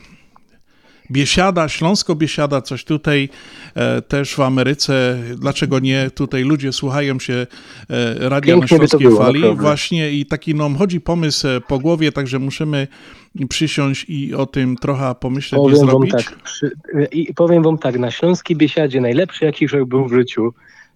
S2: biesiada, śląsko-biesiada, coś tutaj e, też w Ameryce. Dlaczego nie? Tutaj ludzie słuchają się e, radia
S14: Pięknie
S2: na Śląskiej
S14: było,
S2: Fali.
S14: naprawdę.
S2: Właśnie i taki nam chodzi pomysł po głowie, także musimy przysiąść i o tym trochę pomyśleć i
S14: Powiem wam
S2: zrobić.
S14: tak, przy, i powiem wam tak, na Śląskiej Biesiadzie najlepszy jaki był w życiu,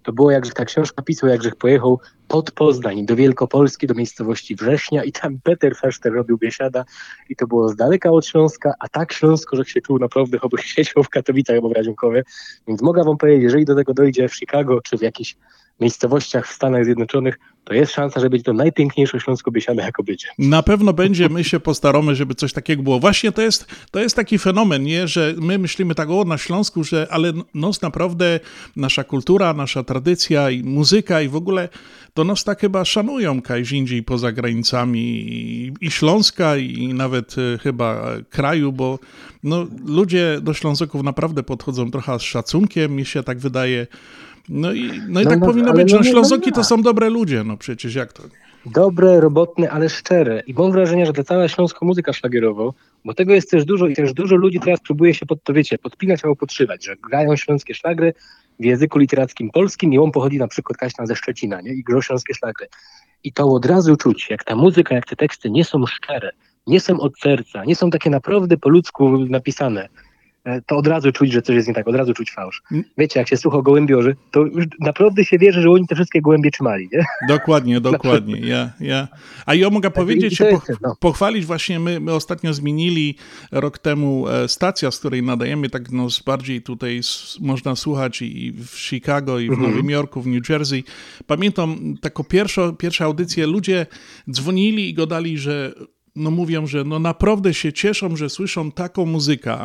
S14: to było jak ta książka pisał, jak Grzech pojechał pod Poznań do Wielkopolski, do miejscowości Września i tam Peter Feszter robił Biesiada i to było z daleka od Śląska, a tak Śląsko, że się czuł naprawdę, choćby siedział w Katowicach albo Radziunkowie, więc mogę wam powiedzieć, jeżeli do tego dojdzie w Chicago czy w jakichś miejscowościach w Stanach Zjednoczonych, to jest szansa, że będzie to najpiękniejsze Śląsko Biesiada jako będzie.
S2: Na pewno będzie, my się postaramy, żeby coś takiego było. Właśnie to jest, to jest taki fenomen, nie? że my myślimy tak o na Śląsku, że ale nos naprawdę, nasza kultura, nasza tradycja i muzyka i w ogóle to nas tak chyba szanują kajś indziej poza granicami i, i Śląska i nawet e, chyba kraju, bo no, ludzie do Ślązaków naprawdę podchodzą trochę z szacunkiem, mi się tak wydaje. No i, no i
S14: No,
S2: tak
S14: no,
S2: powinno być,
S14: no
S2: no Ślązoki to są dobre ludzie, no przecież jak to nie?
S14: dobre, robotne, ale szczere. I mam wrażenie, że ta cała śląska muzyka szlagierowa, bo tego jest też dużo i też dużo ludzi teraz próbuje się pod to, wiecie, podpinać albo podszywać, że grają śląskie szlagry w języku literackim polskim i on pochodzi na przykład Kaśna ze Szczecina, nie? I grą śląskie szlagry. I to od razu czuć, jak ta muzyka, jak te teksty nie są szczere, nie są od serca, nie są takie naprawdę po ludzku napisane, to od razu czuć, że coś jest nie tak, od razu czuć fałsz. Wiecie, jak się słucha gołębiorzy, to już naprawdę się wierzy, że oni te wszystkie gołębie trzymali, nie?
S2: Dokładnie, dokładnie. Ja, ja. A ja mogę powiedzieć,
S14: i
S2: się pochwalić właśnie, my, my ostatnio zmienili rok temu e, stacja, z której nadajemy, tak no, bardziej tutaj można słuchać i w Chicago, i w
S14: Mhm.
S2: Nowym Jorku, w New Jersey. Pamiętam taką pierwszą, pierwszą audycję, ludzie dzwonili i gadali, że no mówią, że no naprawdę się cieszą, że słyszą taką muzykę,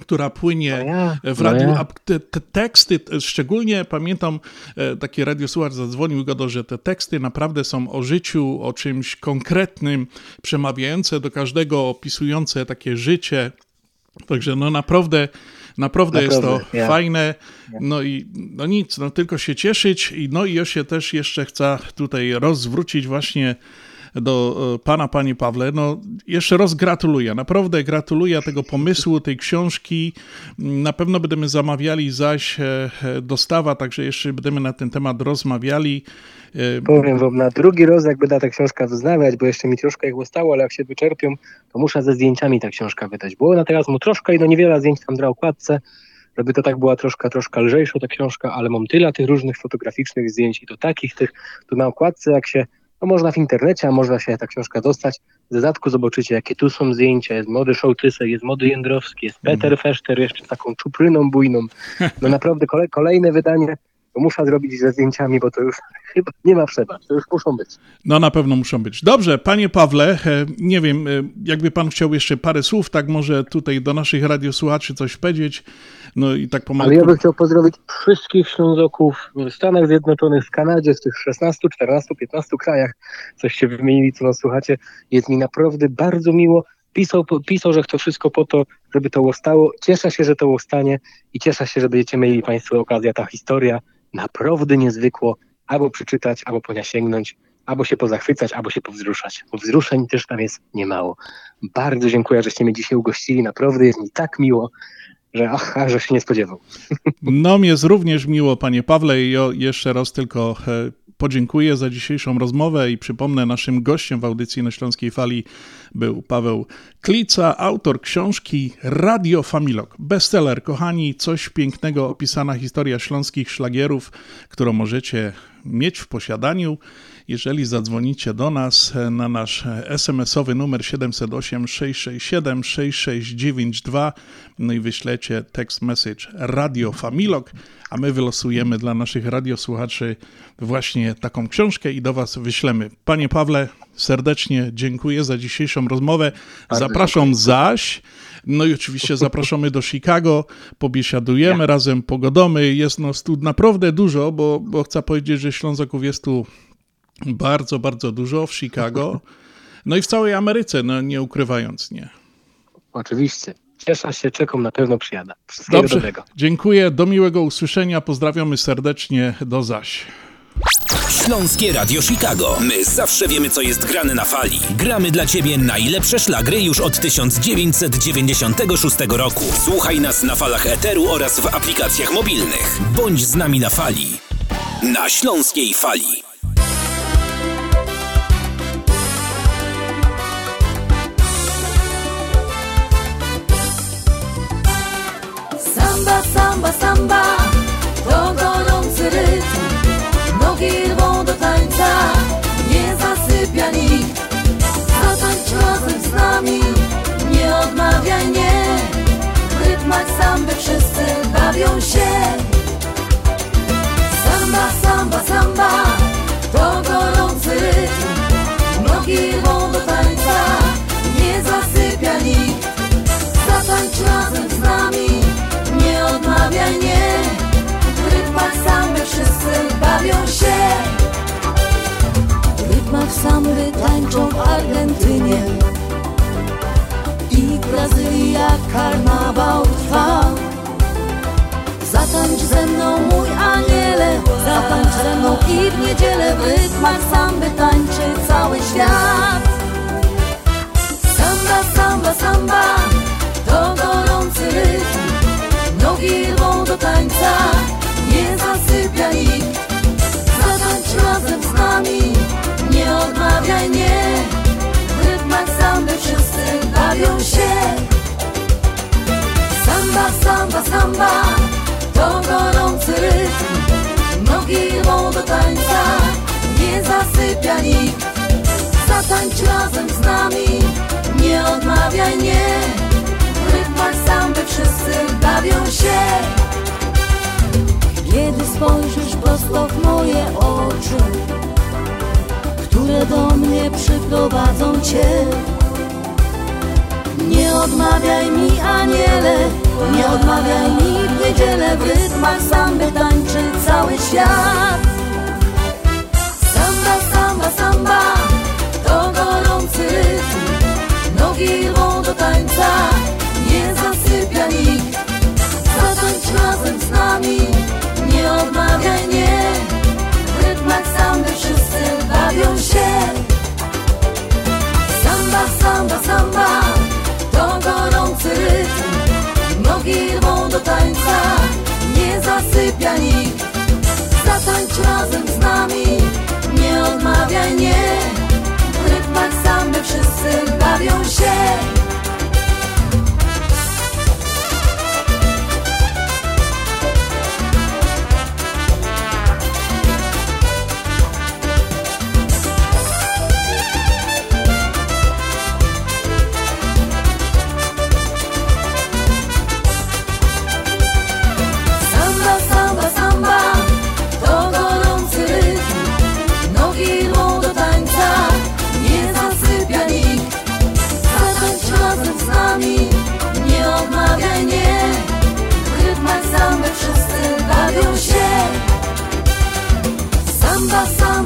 S2: która płynie w
S14: no
S2: radiu,
S14: ja.
S2: a te, te teksty, te- szczególnie pamiętam, e, taki radiosłuchacz zadzwonił i gadał, że te teksty naprawdę są o życiu, o czymś konkretnym, przemawiające do każdego, opisujące takie życie. Także no naprawdę, naprawdę, jest to
S14: Naprawdę, ja.
S2: fajne. No i no nic, no tylko się cieszyć. I no i ja się też jeszcze chcę tutaj rozwrócić właśnie do e, pana, panie Pawle. No jeszcze raz gratuluję, naprawdę gratuluję tego pomysłu, tej książki. Na pewno będziemy zamawiali zaś e, dostawa, także jeszcze będziemy na ten temat rozmawiali. E,
S14: Powiem wam, na drugi raz, jak będę ta książka wznawiać, bo jeszcze mi troszkę ich zostało, ale jak się wyczerpią, to muszę ze zdjęciami ta książka wydać. Bo ona teraz mu troszkę i no niewiele zdjęć tam na okładce, żeby to tak była troszkę, troszkę lżejsza ta książka, ale mam tyle tych różnych fotograficznych zdjęć i to takich tych, tu na okładce, jak się, no można w internecie, a można się ta książka dostać. W dodatku zobaczycie, jakie tu są zdjęcia, jest młody Szołtysek, jest młody Jędrowski, jest Peter Feszter jeszcze taką czupryną bujną. No [laughs] naprawdę kole, kolejne wydanie muszę zrobić ze zdjęciami, bo to już [laughs] chyba nie ma przebacz, to już muszą być.
S2: No na pewno muszą być. Dobrze, panie Pawle, e, nie wiem, e, jakby pan chciał jeszcze parę słów, tak może tutaj do naszych radiosłuchaczy coś powiedzieć, no i tak pomału.
S14: Ale ja bym chciał pozdrowić wszystkich Ślązoków w Stanach Zjednoczonych, w Kanadzie, w tych 16, 14, 15 krajach, coście wymienili, co nas słuchacie. Jest mi naprawdę bardzo miło. Pisał, pisał, że to wszystko po to, żeby to ustało. Cieszę się, że to ustanie i cieszę się, że będziecie mieli Państwo okazję. Ta historia naprawdę niezwykło albo przeczytać, albo po nią sięgnąć, albo się pozachwycać, albo się powzruszać. Bo wzruszeń też tam jest niemało. Bardzo dziękuję, żeście mnie dzisiaj ugościli. Naprawdę jest mi tak miło, że ach, że się nie spodziewał.
S2: No, mi jest również miło, panie Pawle, i jeszcze raz tylko e, podziękuję za dzisiejszą rozmowę i przypomnę, naszym gościem w audycji na Śląskiej Fali był Paweł Klica, autor książki Radio Familok. Bestseller, kochani, coś pięknego opisana historia śląskich szlagierów, którą możecie mieć w posiadaniu jeżeli zadzwonicie do nas na nasz SMS-owy numer 708 667 6692 no i wyślecie text message Radio Familok, a my wylosujemy dla naszych radiosłuchaczy właśnie taką książkę i do was wyślemy. Panie Pawle, serdecznie dziękuję za dzisiejszą rozmowę. Zapraszam zaś. No i oczywiście zapraszamy do Chicago, pobiesiadujemy razem, pogodomy. Jest nas tu naprawdę dużo, bo, bo chcę powiedzieć, że Ślązaków jest tu bardzo, bardzo dużo w Chicago. No i w całej Ameryce, no nie ukrywając, nie.
S14: Oczywiście. Cieszę się, czekam, na pewno przyjada. Wszystkiego
S2: Dobrze,
S14: dobrego.
S2: dziękuję, do miłego usłyszenia, pozdrawiamy serdecznie, do zaś.
S12: Śląskie Radio Chicago. My zawsze wiemy, co jest grane na fali. Gramy dla Ciebie najlepsze szlagry już od 1996 roku. Słuchaj nas na falach Eteru oraz w aplikacjach mobilnych. Bądź z nami na fali. Na Śląskiej Fali.
S15: Samba, samba, samba, to gorący rytm. Nogi rwą do tańca, nie zasypia nikt. Zatańcz razem z nami, nie odmawiaj nie. W rytmach samby wszyscy bawią się. Wszyscy bawią się. Rytmach samby tańczą w Argentynie. I jak karnawał trwa. Zatańcz ze mną mój aniele Zatańcz ze mną i w niedzielę W rytmach samby tańczy cały świat. Samba, samba, samba odmawiaj nie W rytmach samby wszyscy bawią się. Samba, samba, samba. To gorący rytm. Nogi rwą do tańca. Nie zasypia nikt. Zatańcz razem z nami. Nie odmawiaj nie W rytmach samby wszyscy bawią się. Kiedy spojrzysz prosto w moje oczy Które do mnie przyprowadzą cię. Nie odmawiaj mi aniele Nie odmawiaj mi w niedzielę W rytmach samby tańczy cały świat. Samba, samba, samba To gorący rytm. Nogi rwą do tańca Nie zasypia nikt. Zatańcz razem z nami Nie odmawiaj nie. W rytmach samby wszyscy bawią się. Samba, samba, samba To gorący rytm. Nogi rwą do tańca Nie zasypia nikt. Zatańcz razem z nami Nie odmawiaj nie. W rytmach samby wszyscy bawią się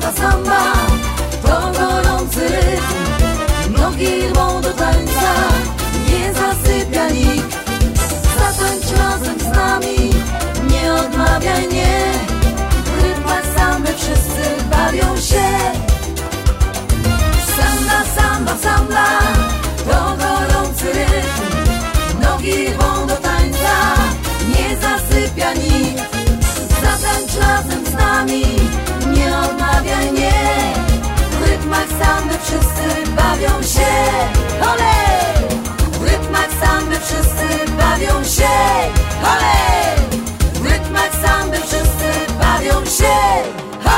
S15: nasza samba To gorący rytm. Nogi rwą do tańca Nie zasypia nikt. Zatańcz razem z nami Nie odmawiaj, nie. W rytmach samby wszyscy bawią się. Samba, samba, samba To gorący rytm. Nogi rwą do tańca Nie zasypia nikt. Zatańcz razem z nami odmawiaj nie W rytmach wszyscy bawią się Olej! W rytmach samych wszyscy bawią się Olej! W rytmach samych wszyscy bawią się Olej!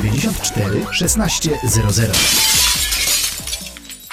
S16: 794 1600.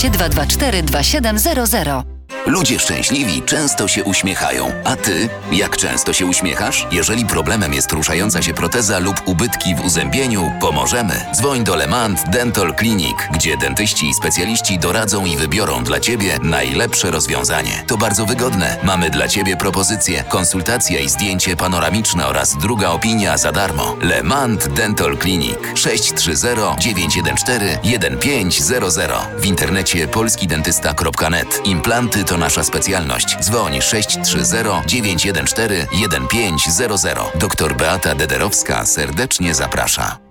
S7: 224 2700.
S10: Ludzie szczęśliwi często się uśmiechają. A ty, jak często się uśmiechasz? Jeżeli problemem jest ruszająca się proteza lub ubytki w uzębieniu, pomożemy. Dzwoń do Lemant Dental Clinic, gdzie dentyści i specjaliści doradzą i wybiorą dla ciebie najlepsze rozwiązanie. To bardzo wygodne. Mamy dla ciebie propozycję, konsultacja i zdjęcie panoramiczne oraz druga opinia za darmo. Lemant Dental Clinic 630 914 1500 w internecie polskidentysta.net. Implanty to nasza specjalność. Dzwoń 630 914 1500. Doktor Beata Dederowska serdecznie zaprasza.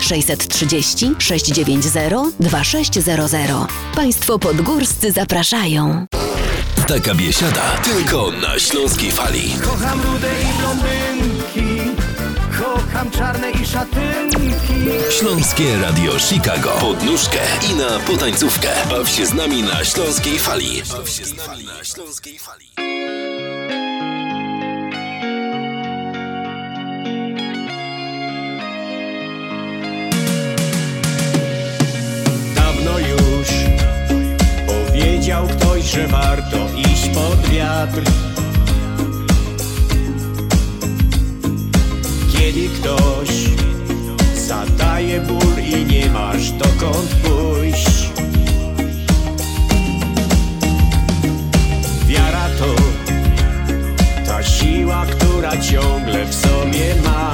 S17: 630 690 2600. Państwo podgórscy zapraszają.
S12: Taka biesiada tylko na śląskiej fali.
S18: Kocham rude i blondynki Kocham czarne i szatynki
S12: Śląskie Radio Chicago. Pod nóżkę i na potańcówkę. Baw się z nami na śląskiej fali. Baw się z nami na śląskiej fali.
S19: Powiedział ktoś, że warto iść pod wiatr. Kiedy ktoś zadaje ból i nie masz dokąd pójść. Wiara to ta siła, która ciągle w sobie ma.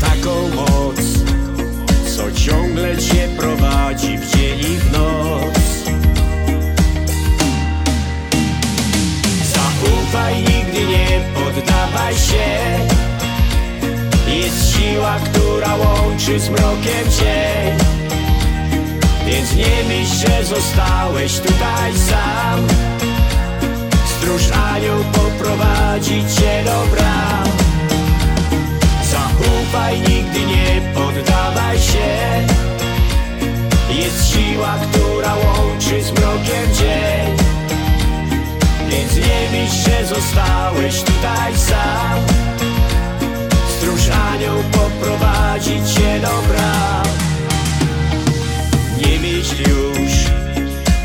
S19: taką moc, ciągle cię prowadzi w dzień i w noc. Zaufaj, nigdy nie poddawaj się. Jest siła, która łączy z mrokiem cień. Więc nie myśl, że zostałeś tutaj sam. Stróż anioł poprowadzi cię do bram. Zaufaj, nigdy nie poddawaj się. Jest siła, która łączy z mrokiem dzień. Więc nie myśl, że zostałeś tutaj sam. Stróż anioł poprowadzi cię do bram Nie myśl już,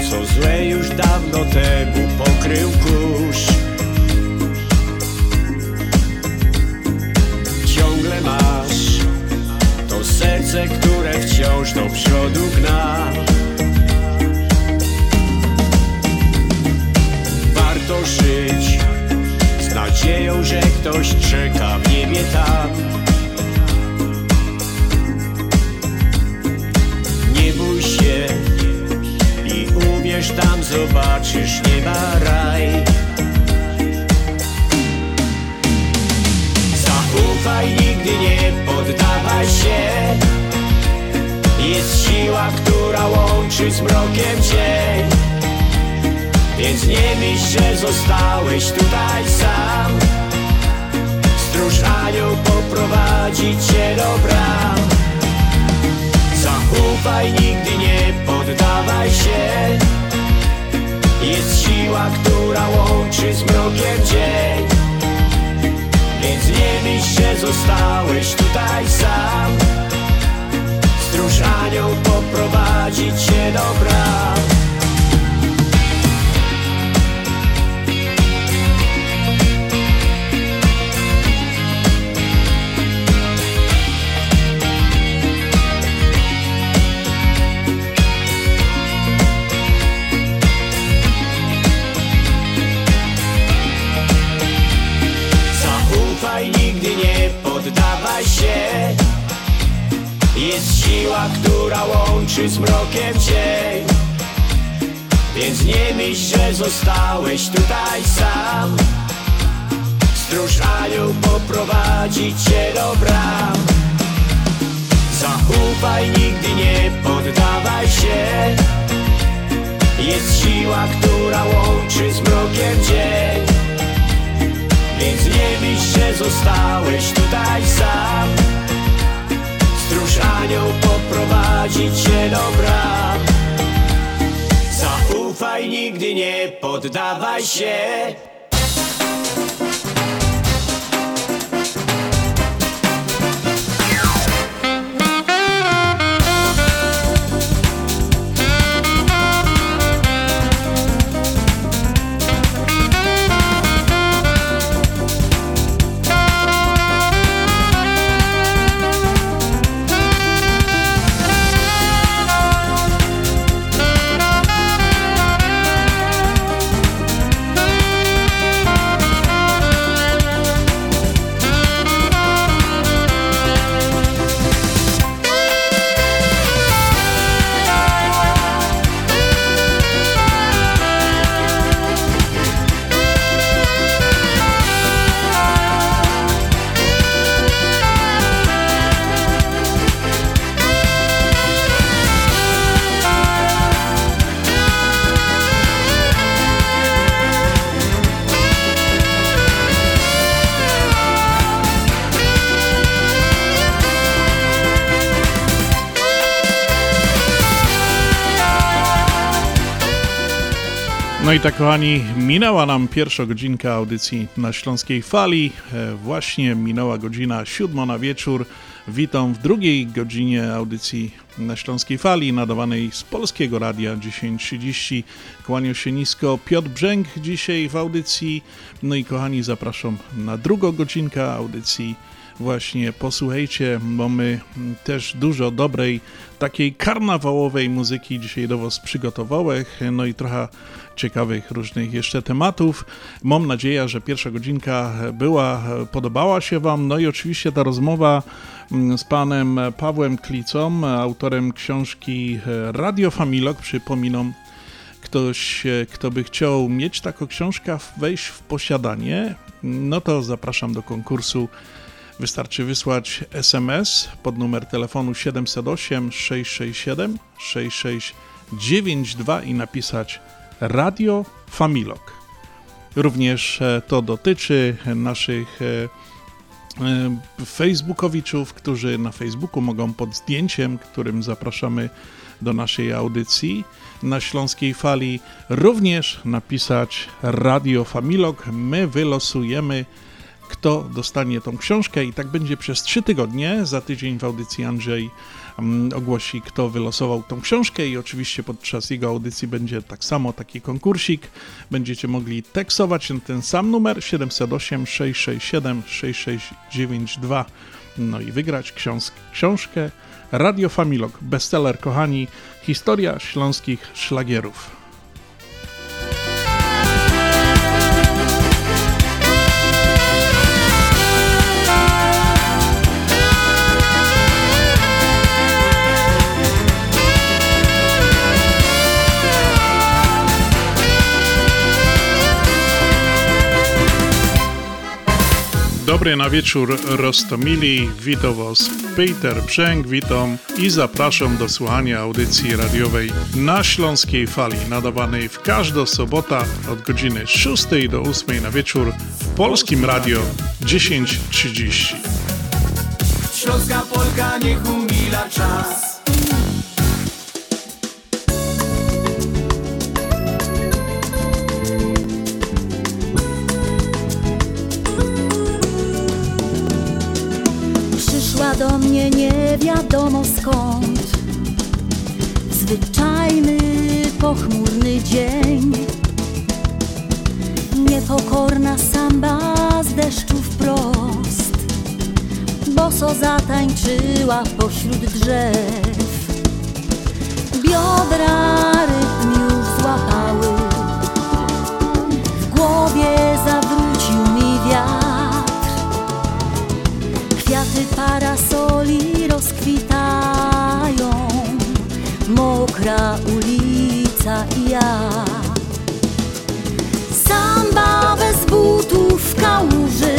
S19: co złe już dawno temu pokrył kurz które wciąż do przodu gna. Warto żyć z nadzieją, że ktoś czeka w niebie tam. Nie bój się i uwierz tam zobaczysz nieba raj. Zaufaj,
S20: nigdy nie poddawaj się Jest siła, która łączy z mrokiem cień. Więc nie myśl, że zostałeś tutaj sam. Stróż anioł poprowadzi cię do bram. Zaufaj, nigdy nie poddawaj się. Jest siła, która łączy z mrokiem dzień Więc nie myśl, że zostałeś tutaj sam Stróż anioł poprowadzi cię do siła, która łączy z mrokiem cień Więc nie myśl, że zostałeś tutaj sam. Stróż anioł poprowadzi cię do bram. Zaufaj, nigdy nie poddawaj się. Jest siła, która łączy z mrokiem dzień. Więc nie myśl, że zostałeś tutaj sam Stróż anioł poprowadzi cię do bram Zaufaj, nigdy nie poddawaj się
S2: i tak, kochani, minęła nam pierwsza godzinka audycji na Śląskiej Fali. E, Właśnie minęła godzina siódma na wieczór. Witam w drugiej godzinie audycji na Śląskiej Fali, nadawanej z Polskiego Radia 1030. Kłaniał się nisko Piotr Brzęk dzisiaj w audycji. No i kochani, zapraszam na drugą godzinkę audycji właśnie posłuchajcie, bo my też dużo dobrej, takiej karnawałowej muzyki dzisiaj do Was przygotowałem, no i trochę ciekawych różnych jeszcze tematów. Mam nadzieję, że pierwsza godzinka była, podobała się Wam, no i oczywiście ta rozmowa z panem Pawłem Klicą, autorem książki Radio Familok, przypominam, ktoś, kto by chciał mieć taką książkę, wejść w posiadanie, no to zapraszam do konkursu. Wystarczy wysłać SMS pod numer telefonu 708 667 6692 i napisać Radio Familok. Również e, to dotyczy naszych e, e, facebookowiczów, którzy na Facebooku mogą pod zdjęciem, którym zapraszamy do naszej audycji na Śląskiej Fali, również napisać Radio Familok. My wylosujemy kto dostanie tą książkę i tak będzie przez trzy tygodnie. Za tydzień w audycji Andrzej ogłosi, kto wylosował tą książkę i oczywiście podczas jego audycji będzie tak samo taki konkursik. Będziecie mogli tekstować na ten sam numer 708 667 6692 no i wygrać książ książkę Radio Familok, bestseller kochani, historia śląskich szlagierów. Dobry na wieczór Rostomili, witam Was Peter Brzęk, witam i zapraszam do słuchania audycji radiowej na Śląskiej Fali, nadawanej w każdą sobotę od godziny 6 do 8 na wieczór w Polskim Radio 10.30.
S20: Śląska Polka niech umila czas
S15: Do mnie nie wiadomo skąd. Zwyczajny, pochmurny dzień. Niepokorna samba z deszczu wprost. Boso zatańczyła pośród drzew. Biodra rytm już złapały. W głowie Kwiaty parasoli rozkwitają. Mokra ulica i ja. Samba bez butów w kałuży.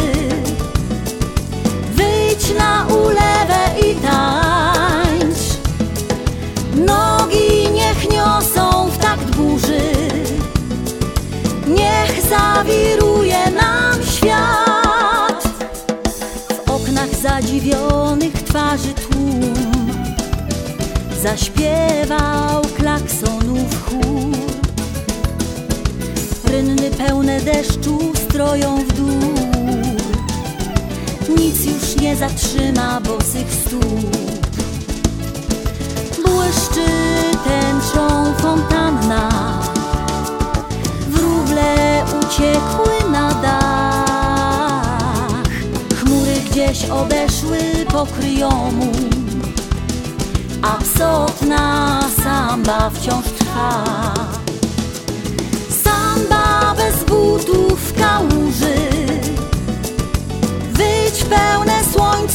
S15: Wyjdź na ulewę i tańcz. Nogi niech niosą w takt burzy. Niech zawiruje nam świat zadziwionych twarzy tłum. Zaśpiewał klaksonów chór. Rynny pełne deszczu stroją w dół. Nic już nie zatrzyma bosych stóp. Błyszczy tęczą fontanna. Wróble uciekły na dach Chmury gdzieś odeszły pokryją mu A psotna samba wciąż trwa. Samba bez butów w kałuży. Wyjdź pełne słońce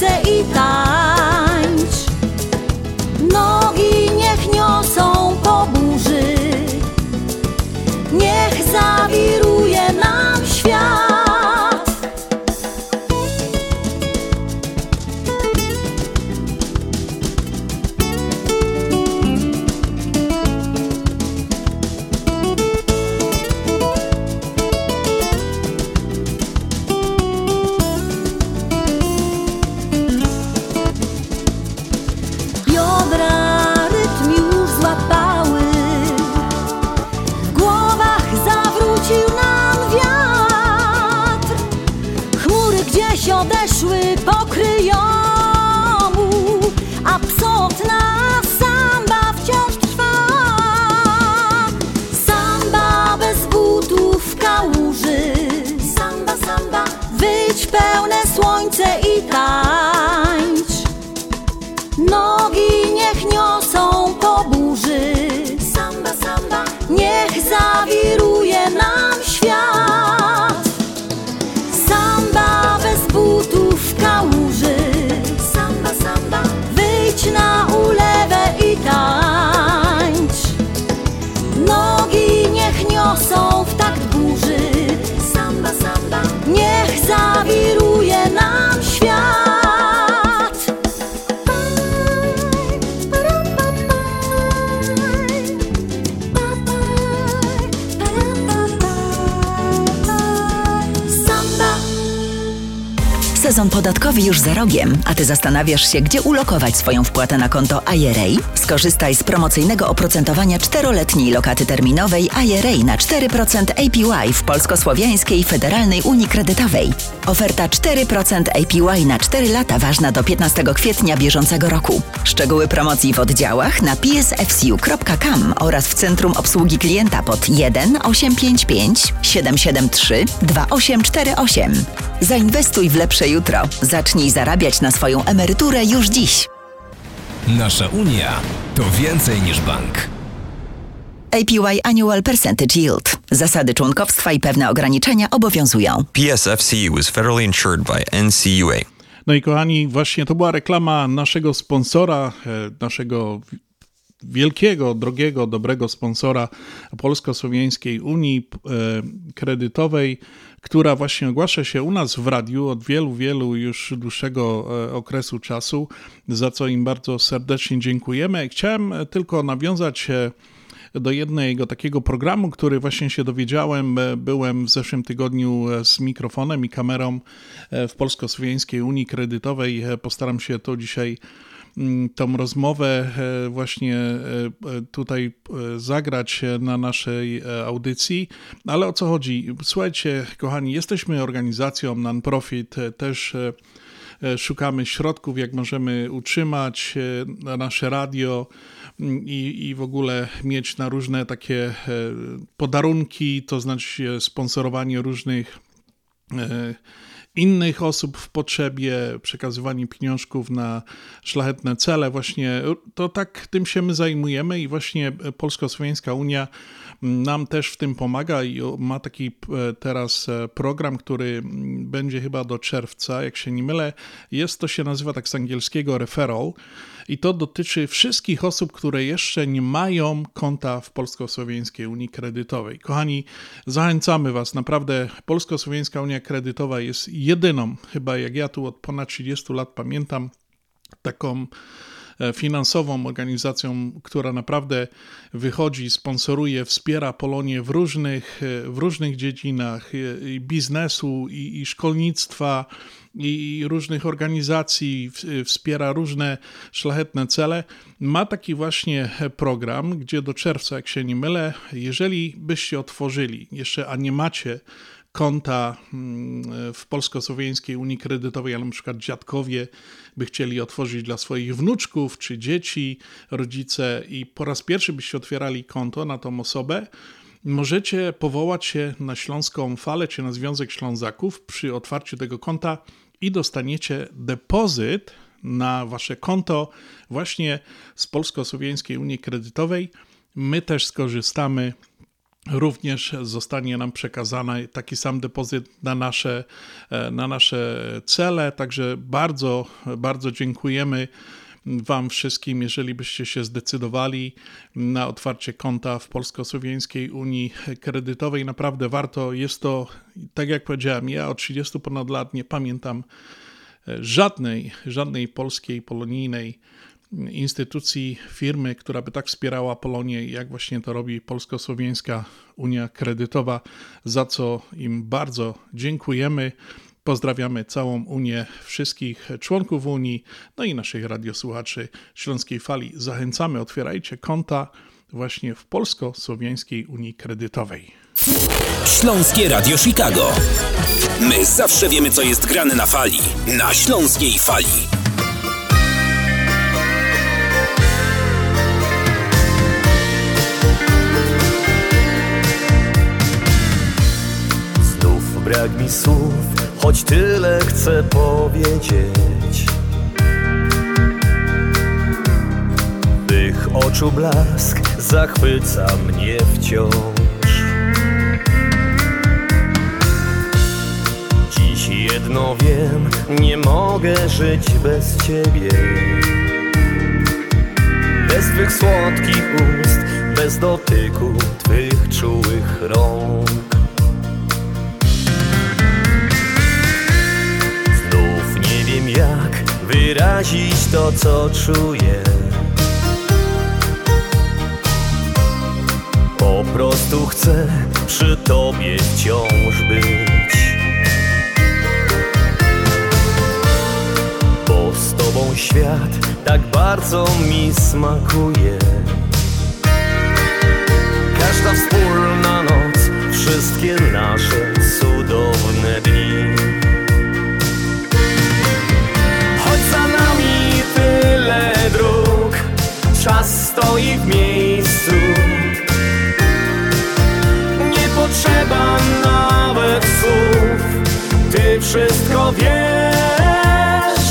S21: zastanawiasz się, gdzie ulokować swoją wpłatę na konto IRA? Skorzystaj z promocyjnego oprocentowania czteroletniej lokaty terminowej IRA na 4% APY w Polsko-Słowiańskiej Federalnej Unii Kredytowej. Oferta 4% APY na 4 lata ważna do 15 kwietnia bieżącego roku. Szczegóły promocji w oddziałach na psfcu.com oraz w Centrum Obsługi Klienta pod 1 855 773 2848. Zainwestuj w lepsze jutro. Zacznij zarabiać na swoją emeryturę już dziś.
S22: Nasza Unia to więcej niż bank.
S21: APY Annual Percentage Yield. Zasady członkowstwa i pewne ograniczenia obowiązują.
S23: PSFCU is federally insured by NCUA.
S2: No i kochani, właśnie to była reklama naszego sponsora, e, naszego wielkiego, drogiego, dobrego sponsora Polsko-Słowiańskiej Unii e, Kredytowej, która właśnie ogłasza się u nas w radiu od wielu, wielu już dłuższego e, okresu czasu, za co im bardzo serdecznie dziękujemy. Chciałem tylko nawiązać do jednego takiego programu, który właśnie się dowiedziałem. Byłem w zeszłym tygodniu z mikrofonem i kamerą w Polsko-Słowiańskiej Unii Kredytowej. Postaram się to dzisiaj tą rozmowę właśnie tutaj zagrać na naszej audycji. Ale o co chodzi? Słuchajcie, kochani, jesteśmy organizacją non-profit, też szukamy środków, jak możemy utrzymać nasze radio i, i w ogóle mieć na różne takie e, podarunki, to znaczy sponsorowanie różnych e, innych osób w potrzebie, przekazywanie pieniążków na szlachetne cele. Właśnie to tak tym się my zajmujemy i właśnie Polsko-Słowiańska Unia nam też w tym pomaga i ma taki e, teraz program, który będzie chyba do czerwca, jak się nie mylę. Jest to się nazywa tak z angielskiego referral i to dotyczy wszystkich osób, które jeszcze nie mają konta w Polsko-Słowiańskiej Unii Kredytowej. Kochani, zachęcamy Was, naprawdę Polsko-Słowiańska Unia Kredytowa jest jedyną, chyba jak ja tu od ponad 30 lat pamiętam, taką e, finansową organizacją, która naprawdę wychodzi, sponsoruje, wspiera Polonię w różnych, e, w różnych dziedzinach e, i biznesu, i, i szkolnictwa, i różnych organizacji, wspiera różne szlachetne cele. Ma taki właśnie program, gdzie do czerwca, jak się nie mylę, jeżeli byście otworzyli, jeszcze a nie macie konta mm, w Polsko-Słowiańskiej Unii Kredytowej, ale na przykład dziadkowie by chcieli otworzyć dla swoich wnuczków czy dzieci, rodzice i po raz pierwszy byście otwierali konto na tą osobę, możecie powołać się na Śląską Falę czy na Związek Ślązaków przy otwarciu tego konta i dostaniecie depozyt na wasze konto właśnie z Polsko-Słowiańskiej Unii Kredytowej. My też skorzystamy. Również zostanie nam przekazany taki sam depozyt na nasze, e, na nasze cele. Także bardzo, bardzo dziękujemy Wam wszystkim, jeżeli byście się zdecydowali na otwarcie konta w Polsko-Słowiańskiej Unii Kredytowej. Naprawdę warto. Jest to, tak jak powiedziałem, ja od 30 ponad lat nie pamiętam e, żadnej, żadnej polskiej, polonijnej instytucji, firmy, która by tak wspierała Polonię, jak właśnie to robi Polsko-Słowiańska Unia Kredytowa, za co im bardzo dziękujemy. Pozdrawiamy całą Unię, wszystkich członków Unii, no i naszych radiosłuchaczy Śląskiej Fali. Zachęcamy, otwierajcie konta właśnie w Polsko-Słowiańskiej Unii Kredytowej.
S12: Śląskie Radio Chicago. My zawsze wiemy, co jest grane na fali. Na Śląskiej Fali.
S3: Znów brak mi słów choć tyle chcę powiedzieć. Tych oczu blask zachwyca mnie wciąż. Dziś jedno wiem, nie mogę żyć bez ciebie. Bez twych słodkich ust, bez dotyku twych czułych rąk. Jak wyrazić to, co czuję. Po prostu chcę przy tobie wciąż być. Bo z tobą świat tak bardzo mi smakuje. Każda wspólna noc, wszystkie nasze cudowne dni. Czas stoi w miejscu. Nie potrzeba nawet słów Ty wszystko wiesz.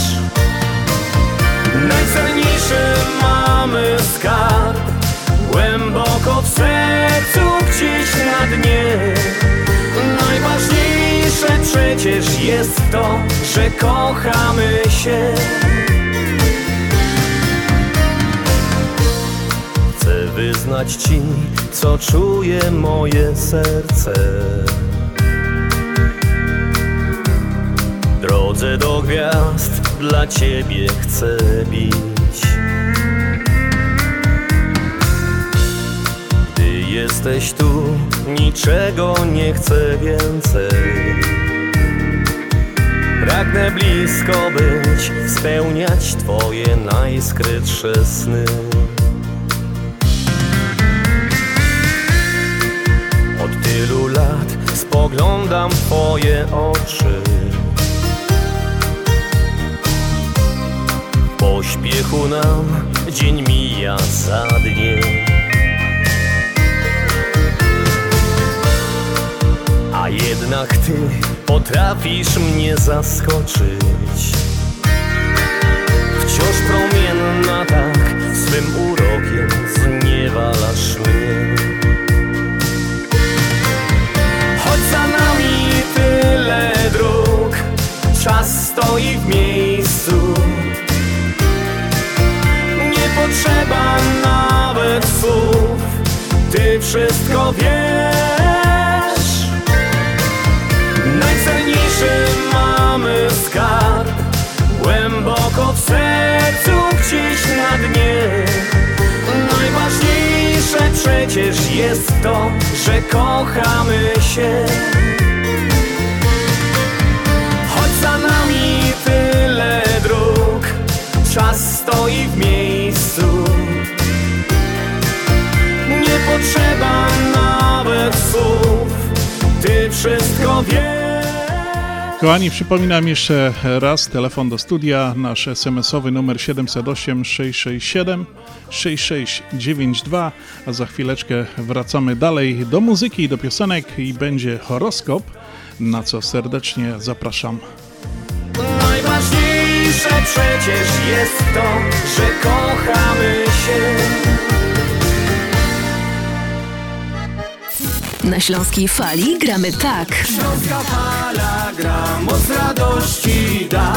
S3: Najcenniejszy mamy skarb Głęboko w sercu gdzieś na dnie. Najważniejsze przecież jest to, że kochamy się wyznać ci, co czuje moje serce. Drodze do gwiazd dla ciebie chcę bić. Gdy jesteś tu, niczego nie chcę więcej. Pragnę blisko być, spełniać twoje najskrytsze sny. Spoglądam w twoje oczy. W pośpiechu nam dzień mija za dniem. A jednak ty potrafisz mnie zaskoczyć Wciąż promienna tak, swym urokiem zniewalasz mnie stoi w miejscu. Nie potrzeba nawet słów, ty wszystko wiesz. Najcenniejszy mamy skarb Głęboko w sercu gdzieś na dnie. Najważniejsze przecież jest to, że kochamy się wszystko wiesz
S2: Kochani, przypominam jeszcze raz telefon do studia, nasz SMS-owy numer 708 667 6692, a za chwileczkę wracamy dalej do muzyki, do piosenek i będzie horoskop, na co serdecznie zapraszam.
S3: Najważniejsze przecież jest to, że kochamy się
S17: Na Śląskiej Fali gramy tak.
S20: Śląska fala gra, moc radości da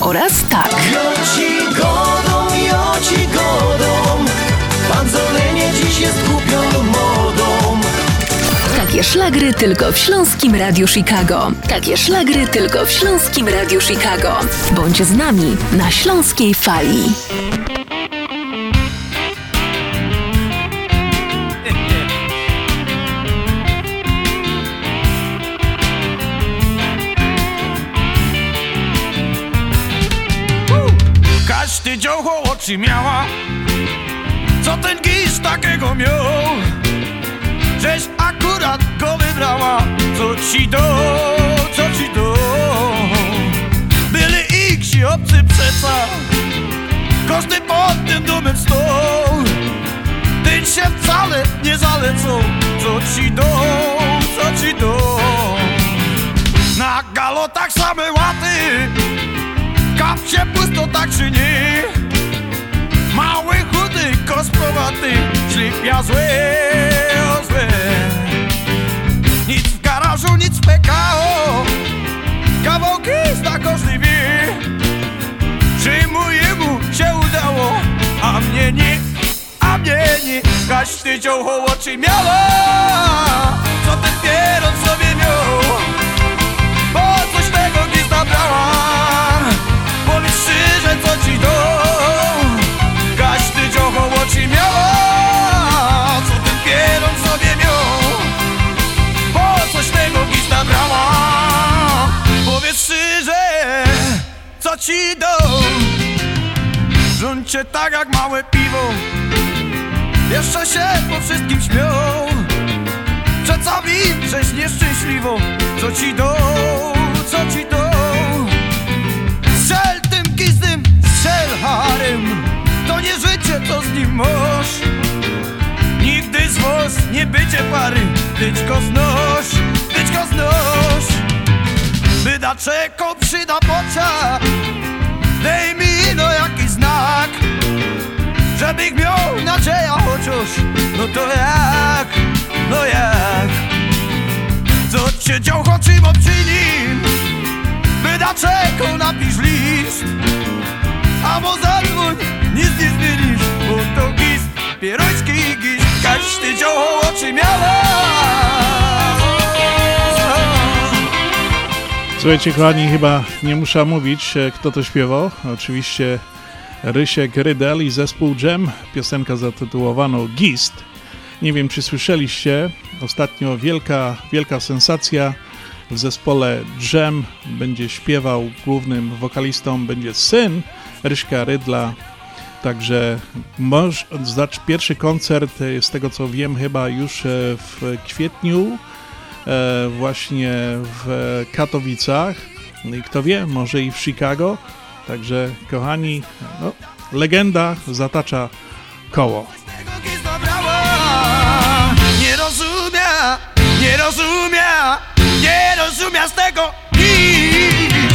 S17: Oraz tak.
S20: Joci godą, joci godą Pan Zolenie dziś jest głupią modą
S17: Takie szlagry tylko w Śląskim Radiu Chicago. Takie szlagry tylko w Śląskim Radiu Chicago. Bądź z nami na Śląskiej Fali.
S24: Każdy dziołcho oczy miała. Co ten gisz takiego miał? Żeś akurat go wybrała. Co ci do, co ci do? Byli iksi obcy przeca Każdy pod tym domem stał Ty się wcale nie zalecą. Co ci do, co ci do? Na galotach same łaty Kap się pusto tak czy nie. Mały, chudy, kosprowaty Ślipia złe, o złe. Nic w garażu, nic w PKO Kawałki zna każdy wie. Czy mojemu się udało A mnie nie, a mnie nie. Każdy dziołcho oczy miała? Co ten pieron sobie Rządźcie tak jak małe piwo. Jeszcze się po wszystkim śmią Przeca mi, żeś nieszczęśliwą Co ci do, co ci do? Strzel tym gizdym, strzel harem. To nie życie, co z nim masz. Nigdy z was nie będzie pary. Go znoś, go znoś. Byda czeko przyda pocia. Dej mi Żebych miał nadzieję chociaż No to jak, no jak? Co cię dział czym obczyni? Byda czeko napisz list A bo zadzwoń, nic nie zmienisz Bo to gist, pieroński gist. Jakaś ty dzioło oczy miała
S2: Słuchajcie, kochani, chyba nie muszę mówić, e, kto to śpiewał. Oczywiście Rysiek Rydel i zespół Jam, piosenka zatytułowana Gist. Nie wiem, czy słyszeliście, ostatnio wielka, wielka sensacja w zespole Jam będzie śpiewał, głównym wokalistą będzie syn Ryśka Rydla, Także może zdać pierwszy koncert, e, z tego co wiem, chyba już e, w kwietniu, e, właśnie w Katowicach. No i kto wie, może i w Chicago. Także kochani, no, legenda zatacza koło.
S24: Nie rozumia, nie rozumia, nie rozumia z tego nic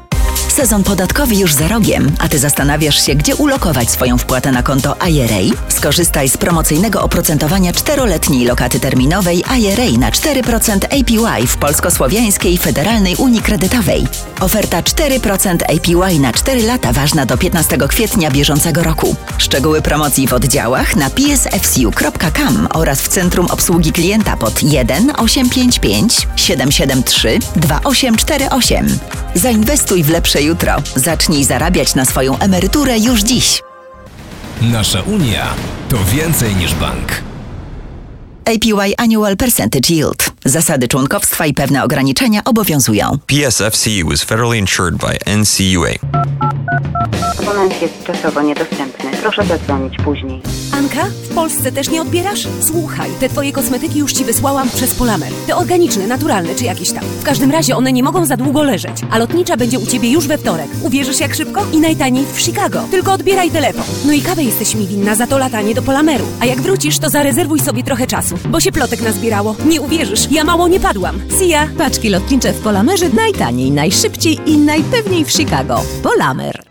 S21: Sezon podatkowy już za rogiem, a ty zastanawiasz się, gdzie ulokować swoją wpłatę na konto IRA? Skorzystaj z promocyjnego oprocentowania czteroletniej lokaty terminowej IRA na 4% APY w Polsko-Słowiańskiej Federalnej Unii Kredytowej. Oferta 4% APY na 4 lata ważna do 15 kwietnia bieżącego roku. Szczegóły promocji w oddziałach na psfcu.com oraz w Centrum Obsługi Klienta pod 1 855 773 2848. Zainwestuj w lepsze jutro. Zacznij zarabiać na swoją emeryturę już dziś.
S22: Nasza Unia to więcej niż bank.
S21: APY Annual Percentage Yield. Zasady członkowstwa i pewne ograniczenia obowiązują.
S23: PSFCU is federally insured by NCUA.
S25: Abonent jest czasowo niedostępny. Proszę zadzwonić później.
S26: Anka, w Polsce też nie odbierasz? Słuchaj, te twoje kosmetyki już ci wysłałam przez Polamer. Te organiczne, naturalne czy jakieś tam. W każdym razie one nie mogą za długo leżeć, a lotnicza będzie u ciebie już we wtorek. Uwierzysz jak szybko? I najtaniej w Chicago. Tylko odbieraj telefon. No i kawę jesteś mi winna za to latanie do Polameru. A jak wrócisz, to zarezerwuj sobie trochę czasu, bo się plotek nazbierało. Nie uwierzysz, ja mało nie padłam. Ya.
S27: Paczki lotnicze w Polamerze najtaniej, najszybciej i najpewniej w Chicago. Polamer.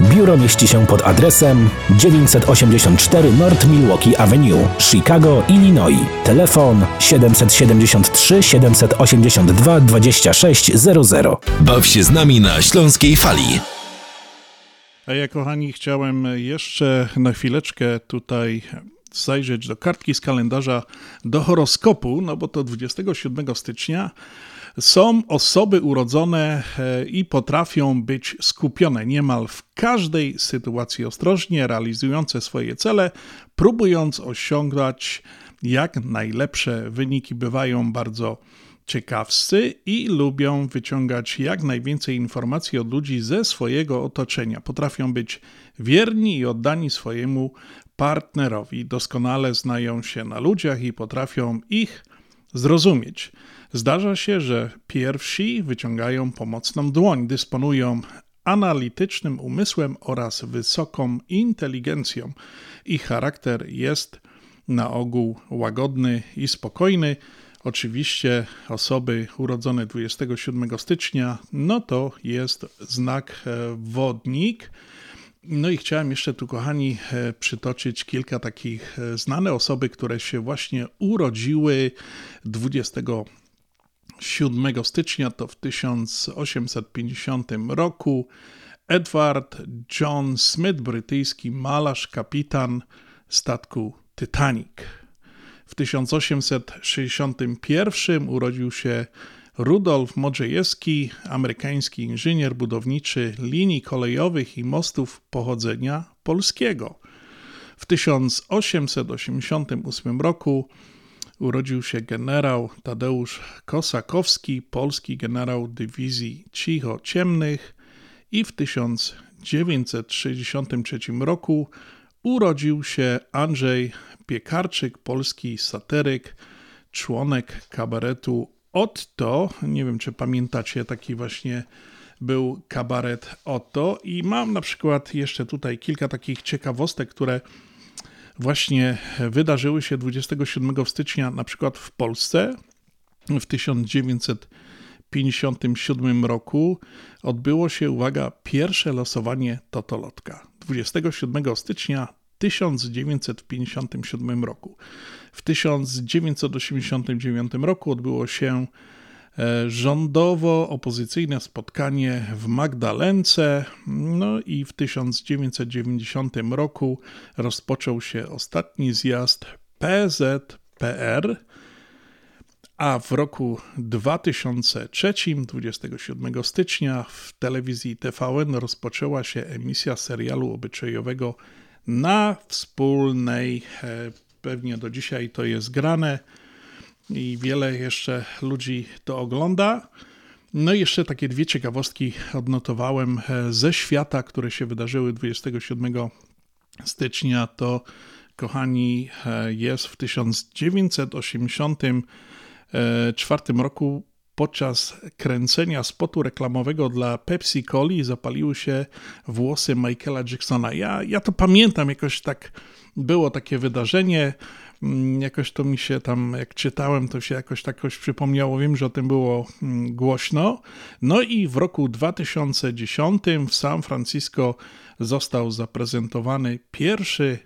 S12: Biuro mieści się pod adresem 984 North Milwaukee Avenue, Chicago, Illinois. Telefon 773 782 2600.
S22: Baw się z nami na Śląskiej Fali.
S2: A ja, kochani, chciałem jeszcze na chwileczkę tutaj zajrzeć do kartki z kalendarza do horoskopu, no bo to 27 stycznia są osoby urodzone e, i potrafią być skupione niemal w każdej sytuacji ostrożnie, realizujące swoje cele, próbując osiągać jak najlepsze wyniki. Bywają bardzo ciekawscy i lubią wyciągać jak najwięcej informacji od ludzi ze swojego otoczenia. Potrafią być wierni i oddani swojemu partnerowi. Doskonale znają się na ludziach i potrafią ich zrozumieć. Zdarza się, że pierwsi wyciągają pomocną dłoń, dysponują analitycznym umysłem oraz wysoką inteligencją. Ich charakter jest na ogół łagodny i spokojny. Oczywiście osoby urodzone 27 stycznia, no to jest znak e, wodnik. No i chciałem jeszcze tu, kochani, e, przytoczyć kilka takich e, znane osoby, które się właśnie urodziły 27 stycznia, to w 1850 roku. Edward John Smith, brytyjski malarz, kapitan statku Titanic. W 1861 urodził się Rudolf Modrzejewski, amerykański inżynier budowniczy linii kolejowych i mostów pochodzenia polskiego. W 1888 roku urodził się generał Tadeusz Kosakowski, polski generał dywizji cicho-ciemnych i w 1963 roku urodził się Andrzej Piekarczyk, polski satyryk, członek kabaretu Otto. Nie wiem, czy pamiętacie, taki właśnie był kabaret Otto. I mam na przykład jeszcze tutaj kilka takich ciekawostek, które właśnie wydarzyły się 27 stycznia, na przykład w Polsce w 1957 roku odbyło się, uwaga, pierwsze losowanie Totolotka. 27 stycznia 1957 roku. W 1989 roku odbyło się rządowo-opozycyjne spotkanie w Magdalence. No i w 1990 roku rozpoczął się ostatni zjazd PZPR, a w roku 2003, 27 stycznia, w telewizji TVN rozpoczęła się emisja serialu obyczajowego na wspólnej. Pewnie do dzisiaj to jest grane i wiele jeszcze ludzi to ogląda. No i jeszcze takie dwie ciekawostki odnotowałem ze świata, które się wydarzyły 27 stycznia. To, kochani, jest w 1984 roku podczas kręcenia spotu reklamowego dla Pepsi Coli zapaliły się włosy Michaela Jacksona. Ja, ja to pamiętam, jakoś tak było takie wydarzenie. Jakoś to mi się tam, jak czytałem, to się jakoś tak jakoś przypomniało. Wiem, że o tym było głośno. No i w roku 2010 w San Francisco został zaprezentowany pierwszy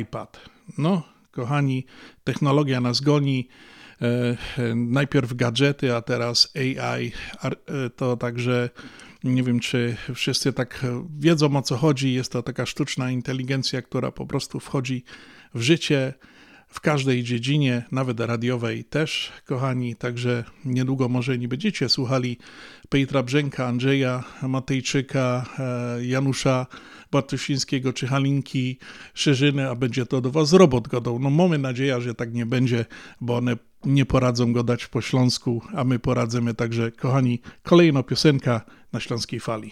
S2: iPad. No, kochani, technologia nas goni. Najpierw gadżety, a teraz AI. To także nie wiem, czy wszyscy tak wiedzą o co chodzi. Jest to taka sztuczna inteligencja, która po prostu wchodzi w życie w każdej dziedzinie, nawet radiowej też, kochani. Także niedługo może nie będziecie słuchali Petra Brzęka, Andrzeja Matejczyka, Janusza Bartosińskiego czy Halinki Szerzyny, a będzie to do was robot godą. No mamy nadzieję, że tak nie będzie, bo one nie poradzą go dać po śląsku, a my poradzimy. Także, kochani, kolejna piosenka na śląskiej fali.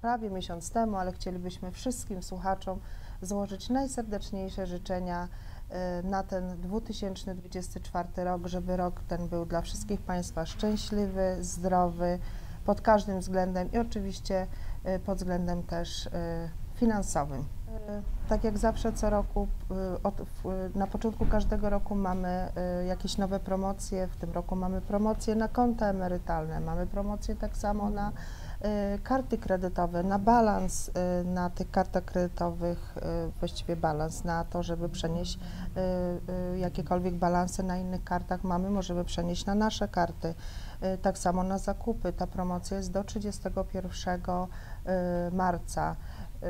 S28: Prawie miesiąc temu, ale chcielibyśmy wszystkim słuchaczom złożyć najserdeczniejsze życzenia y, na ten 2024 rok, żeby rok ten był dla wszystkich Państwa szczęśliwy, zdrowy pod każdym względem i oczywiście y, pod względem też y, finansowym. Tak jak zawsze co roku, na początku każdego roku mamy jakieś nowe promocje. W tym roku mamy promocje na konta emerytalne, mamy promocje tak samo na karty kredytowe, na balans y, na tych kartach kredytowych, y, właściwie balans na to, żeby przenieść y, y, jakiekolwiek balanse na innych kartach mamy, możemy przenieść na nasze karty. Y, Tak samo na zakupy. Ta promocja jest do 31 y, marca. Y,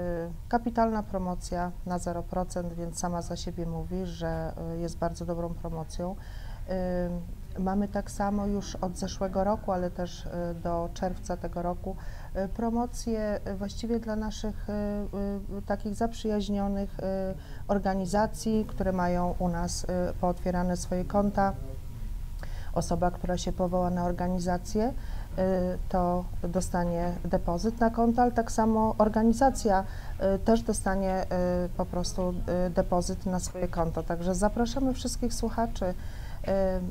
S28: Kapitalna promocja na 0%, więc sama za siebie mówi, że y, jest bardzo dobrą promocją. Mamy tak samo już od zeszłego roku, ale też y, do czerwca tego roku y, promocje y, właściwie dla naszych takich zaprzyjaźnionych organizacji, które mają u nas pootwierane swoje konta osoba, która się powoła na organizację, to dostanie depozyt na konto, ale tak samo organizacja też dostanie po prostu depozyt na swoje konto. Także zapraszamy wszystkich słuchaczy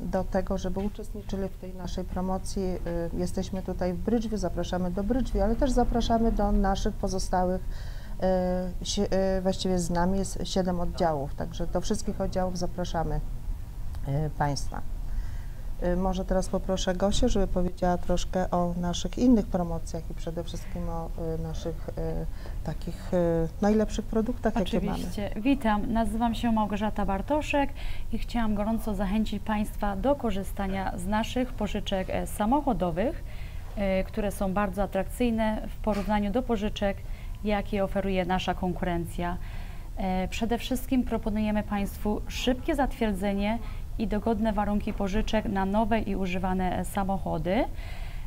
S28: do tego, żeby uczestniczyli w tej naszej promocji. Y, Jesteśmy tutaj w Brydżwie, zapraszamy do Brydżwi, ale też zapraszamy do naszych pozostałych y, właściwie z nami jest siedem oddziałów, także do wszystkich oddziałów zapraszamy Państwa. Y, Może teraz poproszę Gosię, żeby powiedziała troszkę o naszych innych promocjach i przede wszystkim o y, naszych y, takich najlepszych produktach, jakie mamy.
S29: Oczywiście. Witam, nazywam się Małgorzata Bartoszek i chciałam gorąco zachęcić Państwa do korzystania z naszych pożyczek e, samochodowych, e, które są bardzo atrakcyjne w porównaniu do pożyczek, jakie oferuje nasza konkurencja. E, Przede wszystkim proponujemy Państwu szybkie zatwierdzenie i dogodne warunki pożyczek na nowe i używane samochody.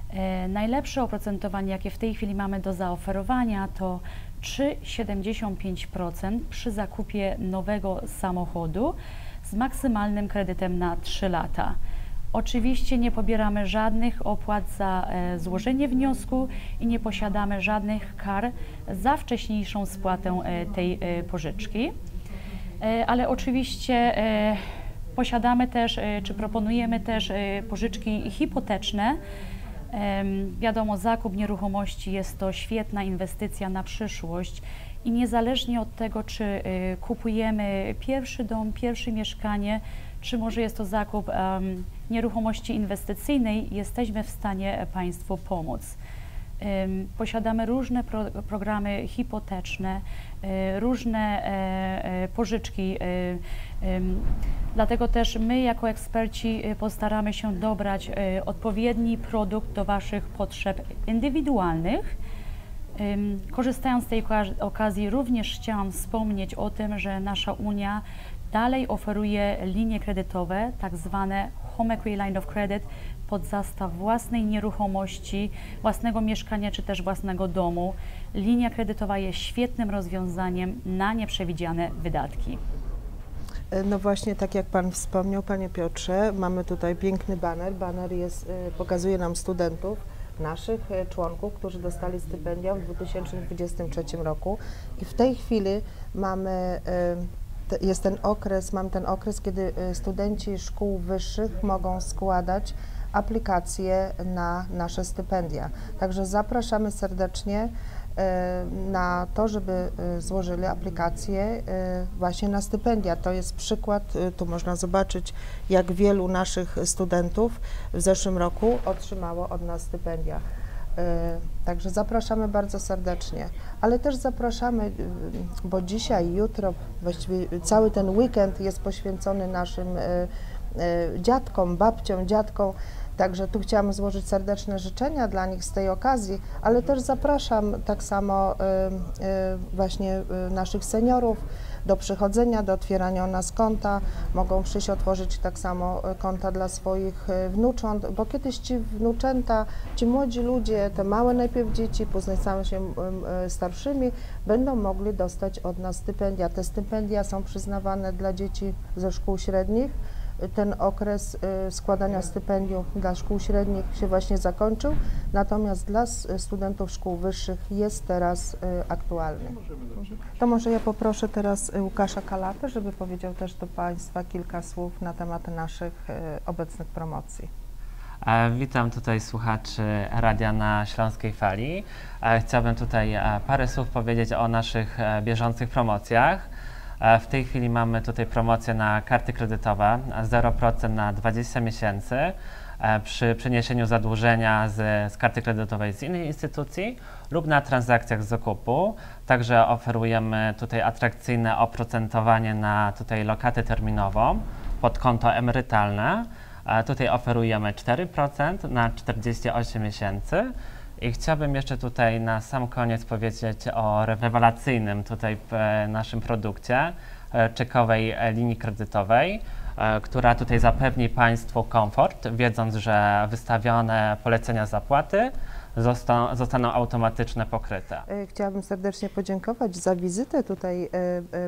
S29: E, Najlepsze oprocentowanie, jakie w tej chwili mamy do zaoferowania, to 3,75% przy zakupie nowego samochodu z maksymalnym kredytem na 3 lata. Oczywiście nie pobieramy żadnych opłat za e, złożenie wniosku i nie posiadamy żadnych kar za wcześniejszą spłatę e, tej pożyczki. Ale oczywiście posiadamy też, e, czy proponujemy też e, pożyczki hipoteczne. Wiadomo, zakup nieruchomości jest to świetna inwestycja na przyszłość i niezależnie od tego, czy y, kupujemy pierwszy dom, pierwsze mieszkanie, czy może jest to zakup nieruchomości inwestycyjnej, jesteśmy w stanie Państwu pomóc. Posiadamy różne pro, programy hipoteczne, różne e, e, pożyczki. Dlatego też my jako eksperci y, postaramy się dobrać y, odpowiedni produkt do Waszych potrzeb indywidualnych. Korzystając z tej oka- okazji również chciałam wspomnieć o tym, że nasza Unia Dalej oferuje linie kredytowe, tak zwane Home Equity Line of Credit, pod zastaw własnej nieruchomości, własnego mieszkania czy też własnego domu. Linia kredytowa jest świetnym rozwiązaniem na nieprzewidziane wydatki.
S28: No właśnie, tak jak Pan wspomniał, Panie Piotrze, mamy tutaj piękny baner. Baner jest, e, pokazuje nam studentów, naszych e, członków, którzy dostali stypendia w 2023 roku i w tej chwili mamy, e, jest ten okres, mam ten okres, kiedy studenci szkół wyższych mogą składać aplikacje na nasze stypendia. Także zapraszamy serdecznie na to, żeby e, złożyli aplikację e, właśnie na stypendia. To jest przykład, tu można zobaczyć, jak wielu naszych studentów w zeszłym roku otrzymało od nas stypendia. Także zapraszamy bardzo serdecznie, ale też zapraszamy, y, bo dzisiaj, jutro, właściwie cały ten weekend jest poświęcony naszym dziadkom, babciom, dziadkom. Także tu chciałam złożyć serdeczne życzenia dla nich z tej okazji, ale też zapraszam tak samo e, e, właśnie e, naszych seniorów do przychodzenia, do otwierania u nas konta. Mogą przyjść otworzyć tak samo konta dla swoich wnucząt, bo kiedyś ci wnuczęta, ci młodzi ludzie, te małe najpierw dzieci, później stają się starszymi, będą mogli dostać od nas stypendia. Te stypendia są przyznawane dla dzieci ze szkół średnich. Ten okres e, składania stypendiów dla szkół średnich się właśnie zakończył, natomiast dla studentów szkół wyższych jest teraz e, aktualny. To może ja poproszę teraz Łukasza Kalatę, żeby powiedział też do Państwa kilka słów na temat naszych e, obecnych promocji.
S30: E, Witam tutaj słuchaczy Radia na Śląskiej Fali. E, Chciałbym tutaj e, parę słów powiedzieć o naszych bieżących promocjach. E, W tej chwili mamy tutaj promocję na karty kredytowe e, 0% na 20 miesięcy e, przy przeniesieniu zadłużenia z, z karty kredytowej z innej instytucji lub na transakcjach z zakupu. Także oferujemy tutaj atrakcyjne oprocentowanie na tutaj lokatę terminową pod konto emerytalne. E, Tutaj oferujemy 4% na 48 miesięcy. I chciałbym jeszcze tutaj na sam koniec powiedzieć o rewelacyjnym tutaj e, naszym produkcie e, czekowej e, linii kredytowej, która tutaj zapewni Państwu komfort, wiedząc, że wystawione polecenia zapłaty zostaną, zostaną automatycznie pokryte.
S28: Chciałabym serdecznie podziękować za wizytę tutaj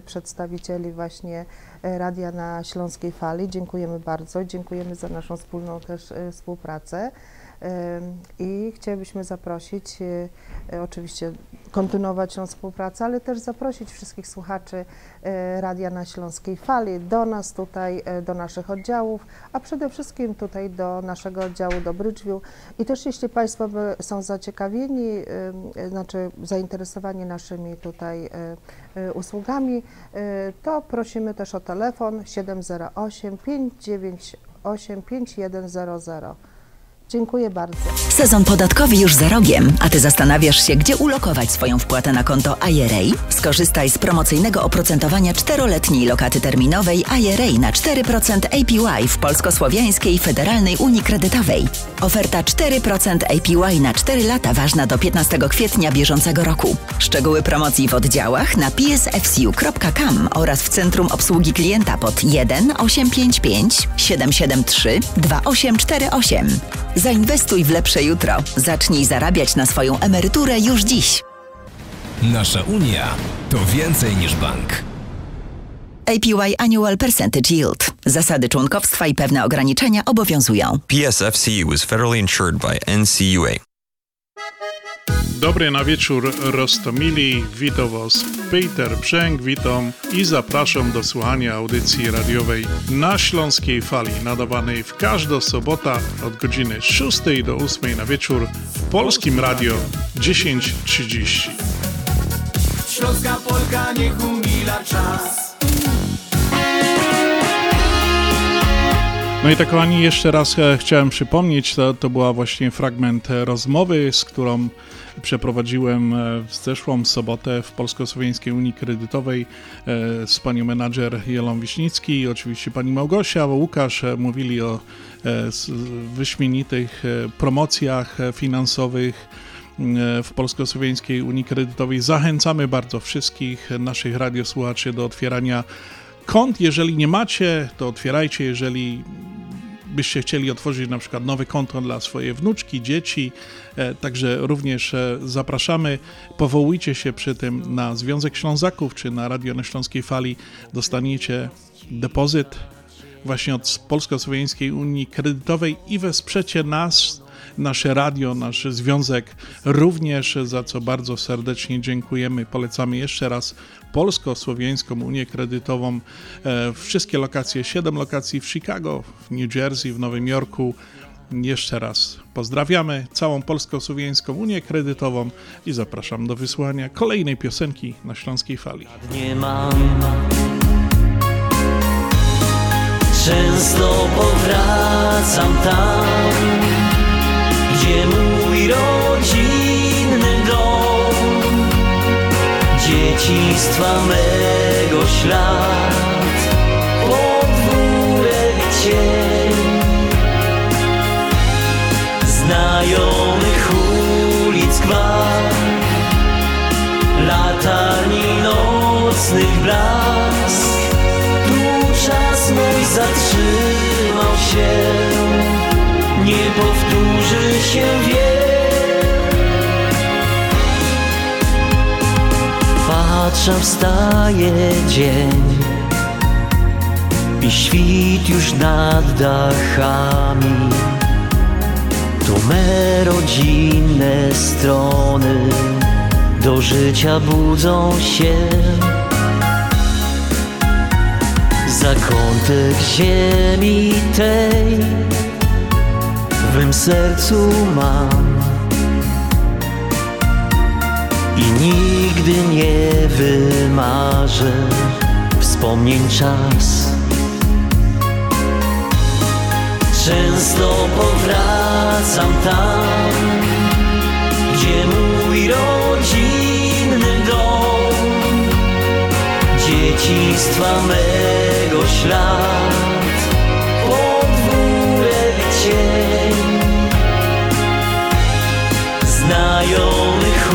S28: przedstawicieli właśnie Radia na Śląskiej Fali. Dziękujemy bardzo, dziękujemy za naszą wspólną też współpracę. I chcielibyśmy zaprosić, e, e, oczywiście kontynuować tą współpracę, ale też zaprosić wszystkich słuchaczy e, Radia na Śląskiej Fali do nas tutaj, do naszych oddziałów, a przede wszystkim tutaj do naszego oddziału do Bridgeview. I też jeśli Państwo są zaciekawieni, znaczy zainteresowani naszymi tutaj usługami, to prosimy też o telefon 708 598 5100. Dziękuję bardzo.
S21: Sezon podatkowy już za rogiem, a ty zastanawiasz się, gdzie ulokować swoją wpłatę na konto IRA? Skorzystaj z promocyjnego oprocentowania czteroletniej lokaty terminowej IRA na 4% APY w Polsko-Słowiańskiej Federalnej Unii Kredytowej. Oferta 4% APY na 4 lata ważna do 15 kwietnia bieżącego roku. Szczegóły promocji w oddziałach na psfcu.com oraz w Centrum Obsługi Klienta pod 1 855 773 2848. Zainwestuj w lepsze jutro. Zacznij zarabiać na swoją emeryturę już dziś.
S22: Nasza Unia to więcej niż bank.
S21: APY Annual Percentage Yield. Zasady członkowstwa i pewne ograniczenia obowiązują.
S23: PSFCU is federally insured by NCUA.
S2: Dobry na wieczór Rostomili, witam Was Peter Brzęk, witam i zapraszam do słuchania audycji radiowej na Śląskiej Fali, nadawanej w każdą sobotę od godziny 6 do 8 na wieczór w Polskim Radio 1030.
S24: Śląska Polka niech umila czas
S2: No i tak kochani, jeszcze raz e, chciałem przypomnieć, to, to była właśnie fragment e, rozmowy, z którą przeprowadziłem e, w zeszłą sobotę w Polsko-Słowiańskiej Unii Kredytowej e, z panią menadżer Jelą Wiśnicki i oczywiście pani Małgosia, Łukasz e, mówili o wyśmienitych promocjach finansowych w Polsko-Słowiańskiej Unii Kredytowej. Zachęcamy bardzo wszystkich naszych radiosłuchaczy do otwierania kont, jeżeli nie macie, to otwierajcie, jeżeli byście chcieli otworzyć na przykład nowe konto dla swojej wnuczki, dzieci, e, także również e, zapraszamy. Powołujcie się przy tym na Związek Ślązaków czy na Radio na Śląskiej Fali. Dostaniecie depozyt właśnie od Polsko-Słowiańskiej Unii Kredytowej i wesprzecie nas, nasze radio, nasz związek również, za co bardzo serdecznie dziękujemy. Polecamy jeszcze raz Polsko-Słowiańską Unię Kredytową. E, Wszystkie lokacje, 7 lokacji w Chicago, w New Jersey, w Nowym Jorku. Jeszcze raz pozdrawiamy całą Polsko-Słowiańską Unię Kredytową i zapraszam do wysłania kolejnej piosenki na Śląskiej Fali.
S31: nie mam Często powracam tam Gdzie mój rodzinny dom. Dzieciństwa mego ślad. Podwórek cień. Znajomych ulic gwar. Latarni nocnych blask. Tu czas mój zatrzymał się. Nie się wiele Patrzę, wstaje dzień I świt już nad dachami. To me rodzinne strony do życia budzą się. Zakątek ziemi tej w mym sercu mam. I nigdy nie wymarzę wspomnień czas. Często powracam tam gdzie mój rodzinny dom. Dzieciństwa mego ślad Znajomych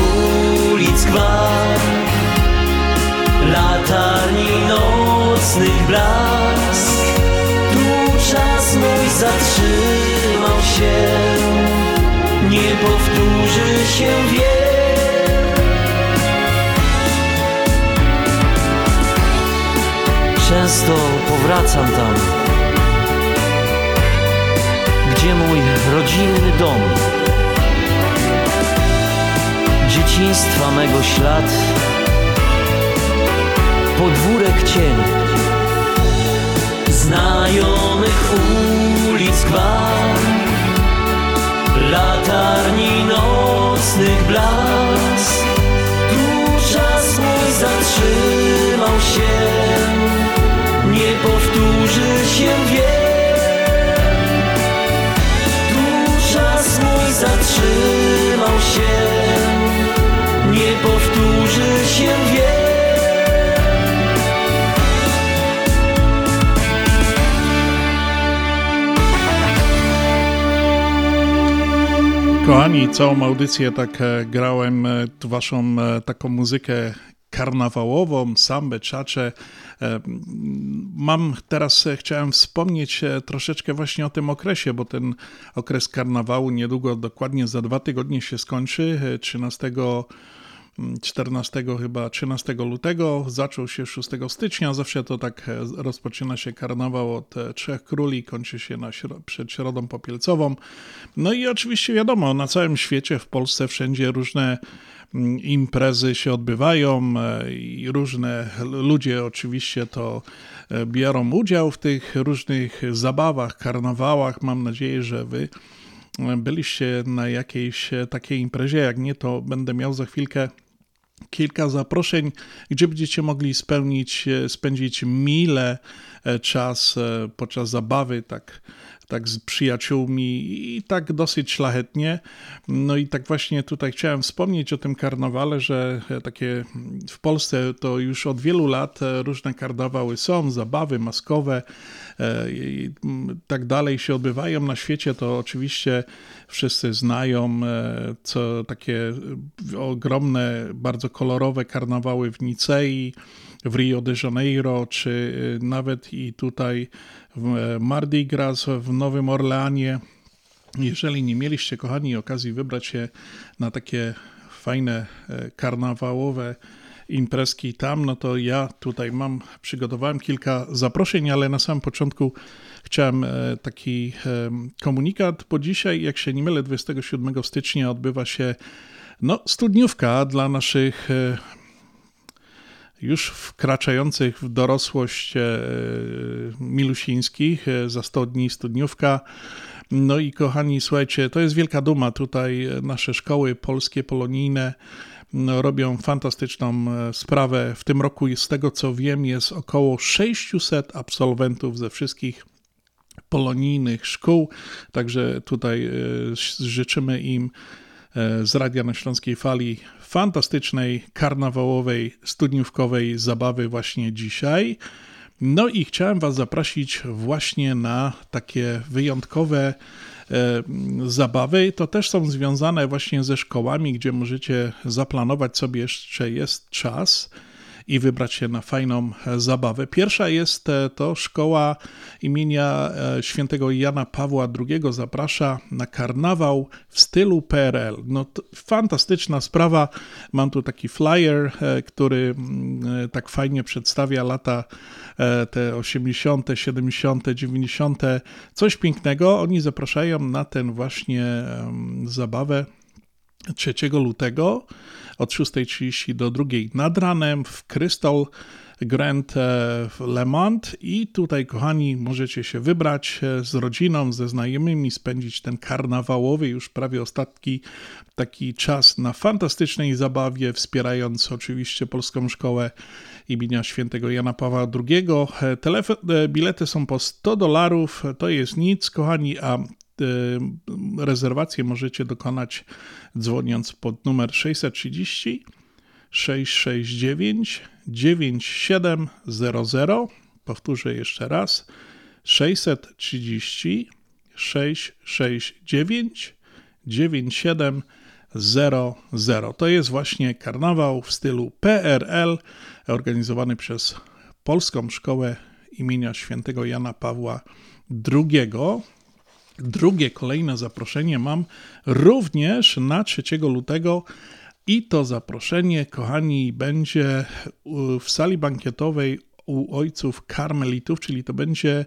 S31: ulic gwar Latarni nocnych blask. Tu czas mój zatrzymał się nie powtórzy się wiele Często powracam tam Gdzie mój rodzinny dom Dzieciństwa mego ślad. Podwórek cień Znajomych ulic gwar latarni nocnych blask. Tu czas mój zatrzymał się Nie powtórzy się wiele
S2: Kochani, całą audycję tak e, grałem e, waszą e, taką muzykę karnawałową, sambę, czacze. Mam teraz, chciałem wspomnieć troszeczkę właśnie o tym okresie, bo ten okres karnawału niedługo, dokładnie za dwa tygodnie się skończy, e, 13 14 chyba 13 lutego, zaczął się 6 stycznia, zawsze to tak e, rozpoczyna się karnawał od e, Trzech Króli, kończy się na, przed Środą Popielcową. No i oczywiście wiadomo, na całym świecie, w Polsce wszędzie różne mm, imprezy się odbywają e, i różne ludzie oczywiście to biorą udział w tych różnych zabawach, karnawałach. Mam nadzieję, że wy byliście na jakiejś takiej imprezie. Jak nie, to będę miał za chwilkę kilka zaproszeń, gdzie będziecie mogli spełnić, e, spędzić mile e, czas e, podczas zabawy, tak, tak z przyjaciółmi i tak dosyć szlachetnie. No i tak właśnie tutaj chciałem wspomnieć o tym karnawale, że takie w Polsce to już od wielu lat różne karnawały są, zabawy maskowe i mm, tak dalej się odbywają na świecie, to oczywiście wszyscy znają, e, co takie e, ogromne, bardzo kolorowe karnawały w Nicei, w Rio de Janeiro, czy nawet i tutaj w Mardi Gras w Nowym Orleanie. Jeżeli nie mieliście, kochani, okazji wybrać się na takie fajne karnawałowe imprezki tam, no to ja tutaj mam, przygotowałem kilka zaproszeń, ale na samym początku chciałem taki komunikat, bo dzisiaj, jak się nie mylę, 27 stycznia odbywa się no, studniówka dla naszych już wkraczających w dorosłość milusińskich, za 100 dni studniówka. No i kochani, słuchajcie, to jest wielka duma. Tutaj nasze szkoły polskie, polonijne robią fantastyczną sprawę. W tym roku, z tego co wiem, jest około 600 absolwentów ze wszystkich polonijnych szkół. Także tutaj życzymy im z Radia na Śląskiej Fali fantastycznej, karnawałowej, studniówkowej zabawy właśnie dzisiaj. No i chciałem Was zaprosić właśnie na takie wyjątkowe e, zabawy. To też są związane właśnie ze szkołami, gdzie możecie zaplanować sobie jeszcze jest czas i wybrać się na fajną zabawę. Pierwsza jest to szkoła imienia świętego Jana Pawła II. Zaprasza na karnawał w stylu PRL. No fantastyczna sprawa. Mam tu taki flyer, który tak fajnie przedstawia lata te 80., 70., 90. Coś pięknego. Oni zapraszają na ten właśnie zabawę 3 lutego od 6.30 do 2.00 nad ranem w Crystal Grand w Le Mans i tutaj kochani możecie się wybrać z rodziną, ze znajomymi, spędzić ten karnawałowy już prawie ostatni taki czas na fantastycznej zabawie, wspierając oczywiście Polską Szkołę imienia świętego Jana Pawła II. Telefon, bilety są po 100 dolarów, to jest nic kochani, a rezerwację możecie dokonać dzwoniąc pod numer 630 669 9700. Powtórzę jeszcze raz. 630 669 9700. To jest właśnie karnawał w stylu PRL organizowany przez Polską Szkołę imienia świętego Jana Pawła II. Drugie kolejne zaproszenie mam również na 3 lutego i to zaproszenie, kochani, będzie w sali bankietowej u ojców karmelitów, czyli to będzie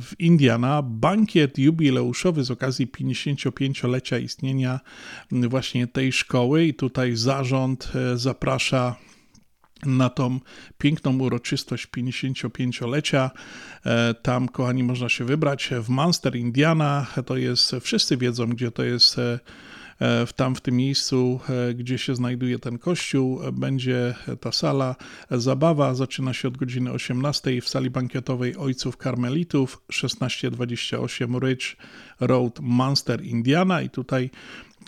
S2: w Indiana bankiet jubileuszowy z okazji 55-lecia istnienia właśnie tej szkoły. I tutaj zarząd zaprasza na tą piękną uroczystość 55-lecia. Tam, kochani, można się wybrać w Munster, Indiana. To jest, wszyscy wiedzą, gdzie to jest. W, tam w tym miejscu, gdzie się znajduje ten kościół, będzie ta sala. Zabawa zaczyna się od godziny 18 w sali bankietowej Ojców Karmelitów 1628 Ridge Road, Munster, Indiana. I tutaj,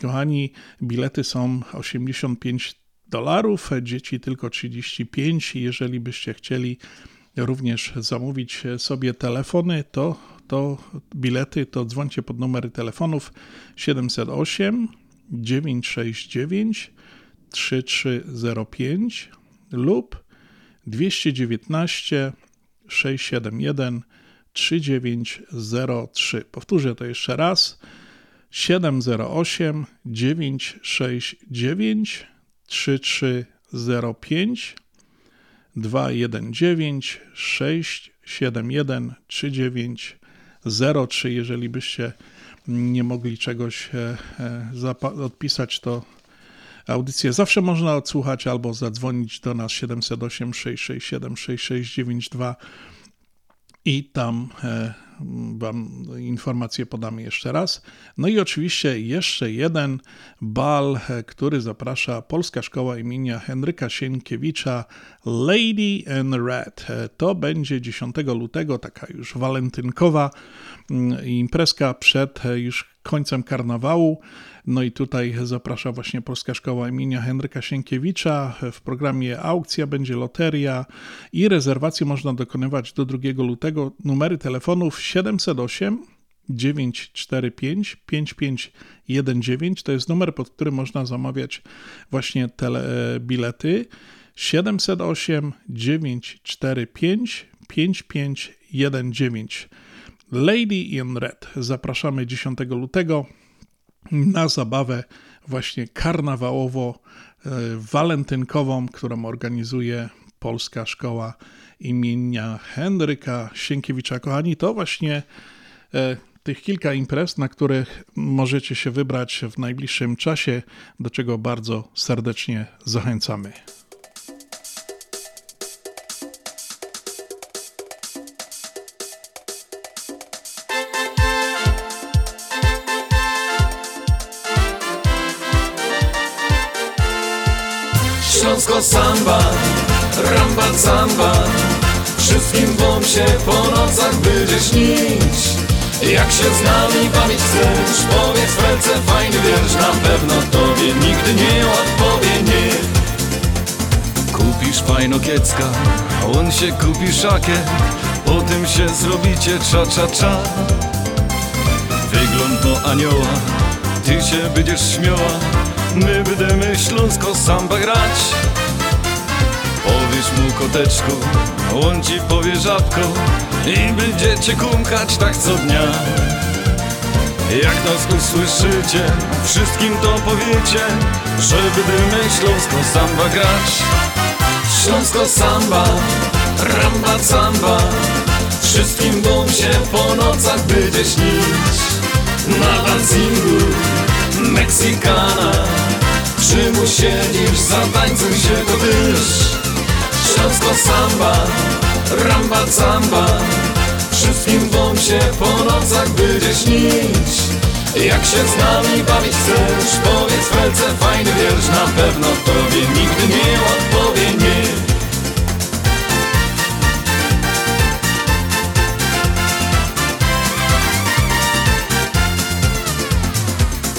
S2: kochani, bilety są 85 dolarów, dzieci tylko 35. Jeżeli byście chcieli również zamówić sobie telefony, to, to bilety, to dzwońcie pod numery telefonów 708 969 3305 lub 219 671 3903. Powtórzę to jeszcze raz. 708 969 3305 219 671 3903. Jeżeli byście nie mogli czegoś odpisać, to audycję zawsze można odsłuchać albo zadzwonić do nas 708 667 6692 i tam Wam informacje podamy jeszcze raz. No i oczywiście jeszcze jeden bal, który zaprasza Polska Szkoła imienia Henryka Sienkiewicza Lady in Red. To będzie 10 lutego, taka już walentynkowa imprezka przed już końcem karnawału. No i tutaj zaprasza właśnie Polska Szkoła imienia Henryka Sienkiewicza. W programie aukcja będzie loteria i rezerwacje można dokonywać do 2 lutego. Numery telefonów 708 945 5519 to jest numer, pod którym można zamawiać właśnie tele, bilety. 708 945 5519. Lady in Red. Zapraszamy 10 lutego na zabawę właśnie karnawałowo-walentynkową, którą organizuje Polska Szkoła imienia Henryka Sienkiewicza. Kochani, to właśnie e, tych kilka imprez, na których możecie się wybrać w najbliższym czasie, do czego bardzo serdecznie zachęcamy.
S19: Śląsko samba, ramba samba. Wszystkim wam się po nocach będzie śnić. Jak się z nami bawić chcesz? Powiedz Felce fajny wiersz Na pewno tobie nigdy nie odpowie nie
S32: Kupisz fajno kiecka, on się kupi szakie Potem się zrobicie cza cza cza. Wygląd no anioła, ty się będziesz śmiała. My będziemy śląsko samba grać Powiesz mu koteczku, on ci powie żabko I będziecie kumkać tak co dnia. Jak nas usłyszycie, wszystkim to powiecie Że będziemy śląsko samba grać.
S19: Śląsko samba, ramba samba Wszystkim wam się po nocach będzie śnić. Na dancingu Meksykana Przy mu siedzisz, zatańcuj się to tyż Śląsko samba, ramba samba. Wszystkim wam się po nocach będzie śnić Jak się z nami bawić chcesz Powiedz Felce fajny wiersz Na pewno tobie nigdy nie odpowie nie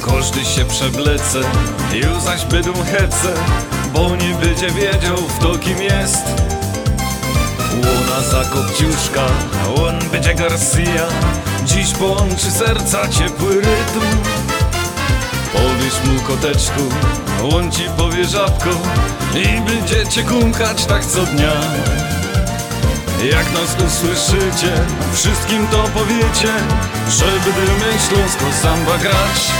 S32: Każdy się przeblece, już zaś będą hece Bo nie będzie wiedział kto kim jest. Łona za kopciuszka, a on będzie Garcia. Dziś połączy serca ciepły rytm. Powiesz mu koteczku, on ci powie żabko I będziecie kumkać tak co dnia. Jak nas usłyszycie, wszystkim to powiecie Że będziemy śląsko samba grać.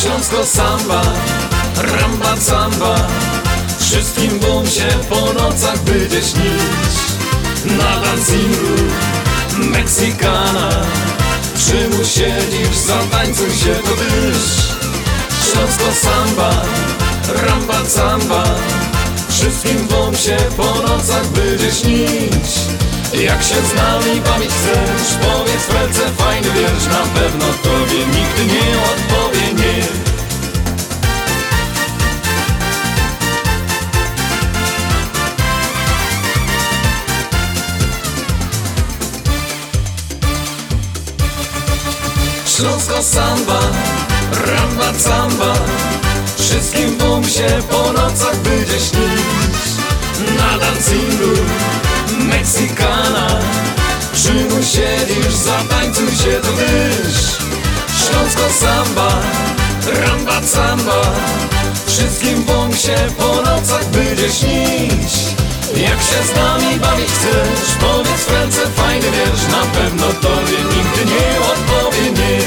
S19: Śląsko samba, ramba samba. Wszystkim wam się po nocach będzie śnić. Na dancingu Meksykana. Przy mu siedzisz, zatańcuj się to tyż Śląsko samba, ramba samba. Wszystkim wam się po nocach będzie śnić. Jak się z nami bawić chcesz? Powiedz Felce fajny wiersz. Na pewno tobie nigdy nie odpowie nie Śląsko samba, ramba samba. Wszystkim wam się po nocach będzie śnić. Na dancingu Meksykana. Przy mu siedzisz, zatańcuj się to tyż Śląsko samba, ramba samba. Wszystkim wam się po nocach będzie śnić Jak się z nami bawić chcesz? Powiedz Frence fajny wiersz Na pewno tobie nigdy nie odpowie nie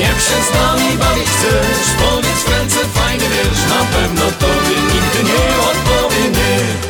S19: Jak się z nami bawić chcesz? Powiedz Frence fajny wiersz Na pewno tobie nigdy nie odpowie nie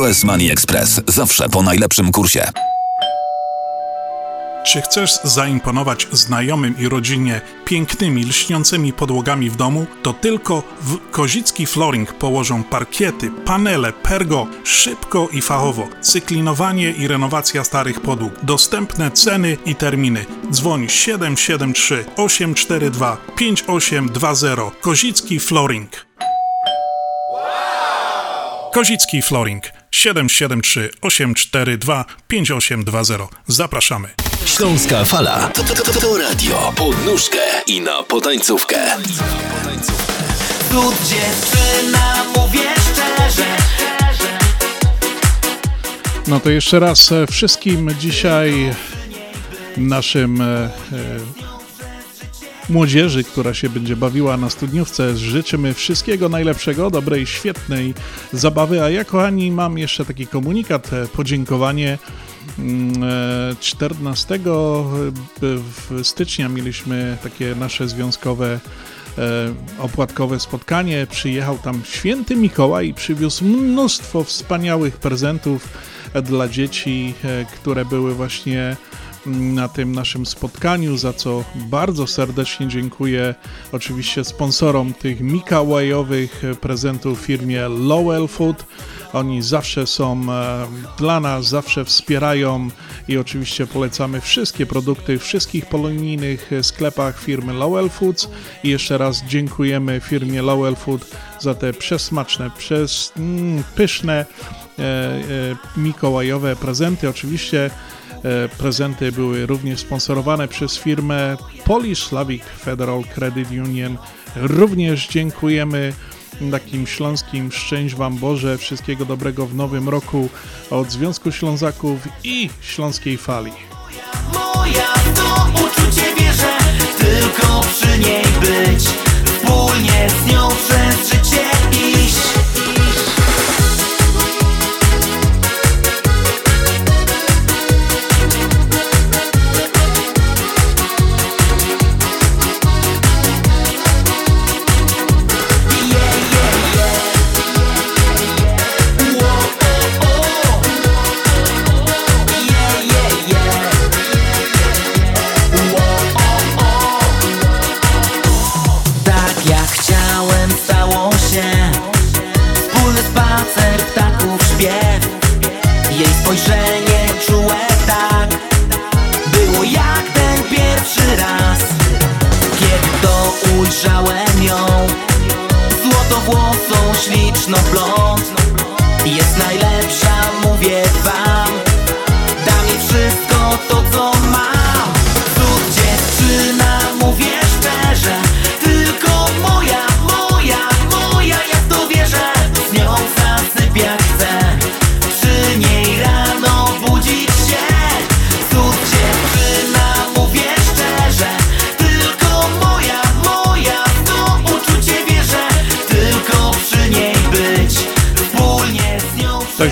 S10: US Money Express zawsze po najlepszym kursie.
S2: Czy chcesz zaimponować znajomym i rodzinie pięknymi, lśniącymi podłogami w domu? To tylko w Kozicki Flooring położą parkiety, panele, pergo, szybko i fachowo. Cyklinowanie i renowacja starych podłóg. Dostępne ceny i terminy. Dzwoń 773 842 5820 Kozicki Flooring. Kozicki Flooring 773 842 5820. Zapraszamy.
S12: Śląska Fala to, to, to, to radio pod nóżkę i na potańcówkę.
S4: Cud dziewczyna, mówię szczerze
S2: No to jeszcze raz e, wszystkim dzisiaj naszym e, e, młodzieży, która się będzie bawiła na studniówce, życzymy wszystkiego najlepszego, dobrej, świetnej zabawy. A ja, kochani, mam jeszcze taki komunikat, e, podziękowanie. Mm, e, 14 w stycznia mieliśmy takie nasze związkowe e, opłatkowe spotkanie. Przyjechał tam święty Mikołaj i przywiózł mnóstwo wspaniałych prezentów e, dla dzieci, e, które były właśnie na tym naszym spotkaniu, za co bardzo serdecznie dziękuję oczywiście sponsorom tych mikołajowych e, prezentów firmie Lowell Food. Oni zawsze są e, dla nas, zawsze wspierają i oczywiście polecamy wszystkie produkty w wszystkich polonijnych sklepach firmy Lowell Foods. I jeszcze raz dziękujemy firmie Lowell Food za te przesmaczne, przez, mm, pyszne e, e, mikołajowe prezenty. Oczywiście prezenty były również sponsorowane przez firmę Polish Slavic Federal Credit Union. Również dziękujemy takim śląskim szczęść Wam Boże, wszystkiego dobrego w nowym roku od Związku Ślązaków i Śląskiej Fali.
S4: Moja to uczucie wierzę Tylko przy niej być Wspólnie z nią przez życie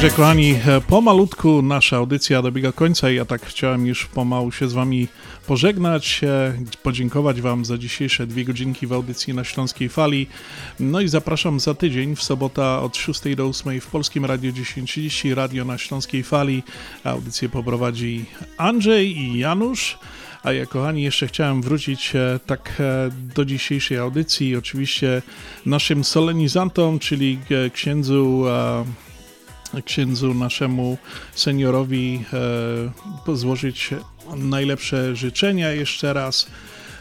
S2: Także kochani, e, pomalutku nasza audycja dobiega końca i ja tak chciałem już pomału się z Wami pożegnać, e, podziękować Wam za dzisiejsze dwie godzinki w audycji na Śląskiej Fali. No i zapraszam za tydzień, w sobota od 6 do 8 w Polskim Radio 1030, Radio na Śląskiej Fali. Audycję poprowadzi Andrzej i Janusz. A ja, kochani, jeszcze chciałem wrócić e, tak do dzisiejszej audycji. Oczywiście naszym solenizantom, czyli księdzu księdzu naszemu seniorowi e, złożyć najlepsze życzenia jeszcze raz.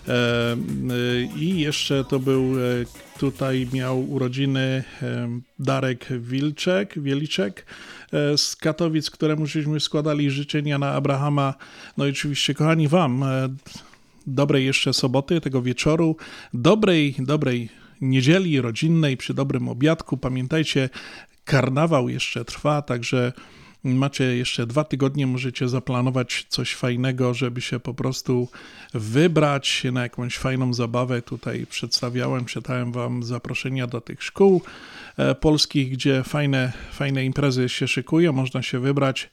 S2: E, e, I jeszcze to był tutaj miał urodziny Darek Wilczek, Wieliczek z Katowic, któremu żeśmy składali życzenia na Abrahama. No i oczywiście, kochani, Wam dobrej jeszcze soboty, tego wieczoru, dobrej, dobrej niedzieli rodzinnej przy dobrym obiadku. Pamiętajcie, karnawał jeszcze trwa, także macie jeszcze dwa tygodnie, możecie zaplanować coś fajnego, żeby się po prostu wybrać na jakąś fajną zabawę. Tutaj przedstawiałem, czytałem wam zaproszenia do tych szkół e, polskich, gdzie fajne, fajne imprezy się szykują, można się wybrać.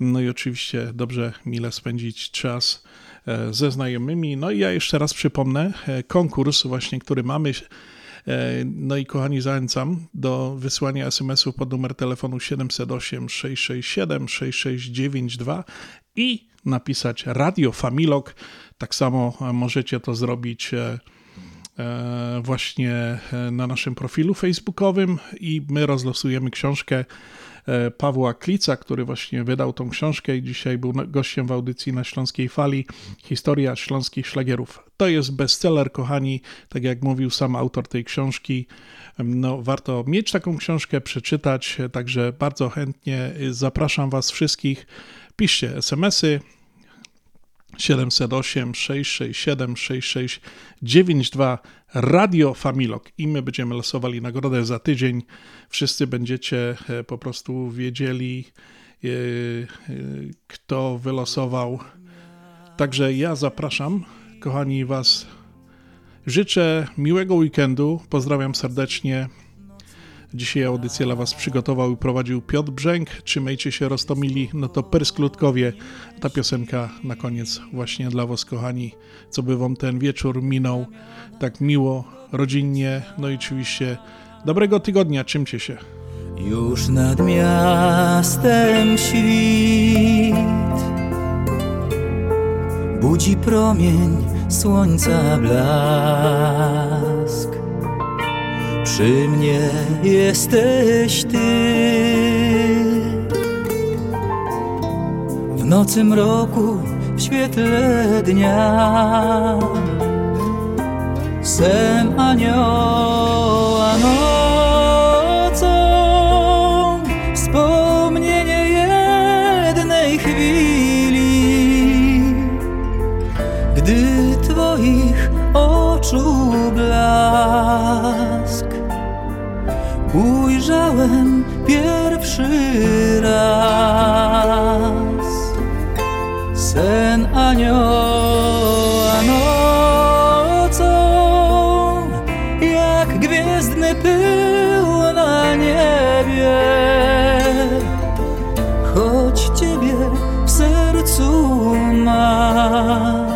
S2: No i oczywiście dobrze, mile spędzić czas e, ze znajomymi. No i ja jeszcze raz przypomnę e, konkurs właśnie, który mamy No i kochani, zachęcam do wysłania SMS-u pod numer telefonu 708 667 6692 i napisać Radio Familok. Tak samo e, możecie to zrobić e, e, właśnie e, na naszym profilu facebookowym i my rozlosujemy książkę e, Pawła Klica, który właśnie wydał tą książkę i dzisiaj był gościem w audycji na Śląskiej Fali. Historia śląskich szlagierów. To jest bestseller, kochani, tak jak mówił sam autor tej książki. No, warto mieć taką książkę, przeczytać, także bardzo chętnie y, zapraszam Was wszystkich. Piszcie SMS-y 708 667 6692 Radio Familok i my będziemy losowali nagrodę za tydzień. Wszyscy będziecie e, po prostu wiedzieli, e, e, kto wylosował. Także ja zapraszam, kochani, Was. Życzę miłego weekendu. Pozdrawiam serdecznie. Dzisiaj audycję dla Was przygotował i prowadził Piotr Brzęk. Trzymajcie się roztomili, no to persklutkowie. Ta piosenka na koniec właśnie dla Was, kochani, co by Wam ten wieczór minął tak miło, rodzinnie, no i oczywiście dobrego tygodnia, czymcie się.
S33: Już nad miastem świt. Budzi promień słońca blask. Przy mnie jesteś Ty. W nocy mroku, w świetle dnia. Sem anioła nocą Ujrzałem pierwszy raz. Sen anioła nocą Jak gwiezdny pył na niebie. Choć Ciebie w sercu mam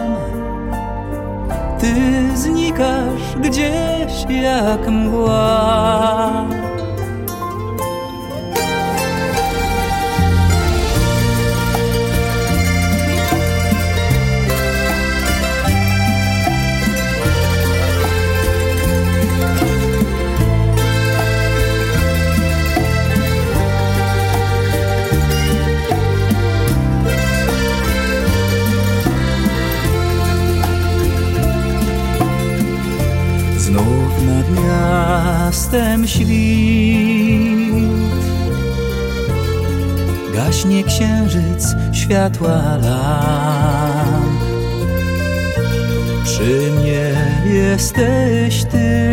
S33: Ty znikasz gdzieś jak mgła świt Gaśnie księżyc światła lamp Przy mnie jesteś Ty.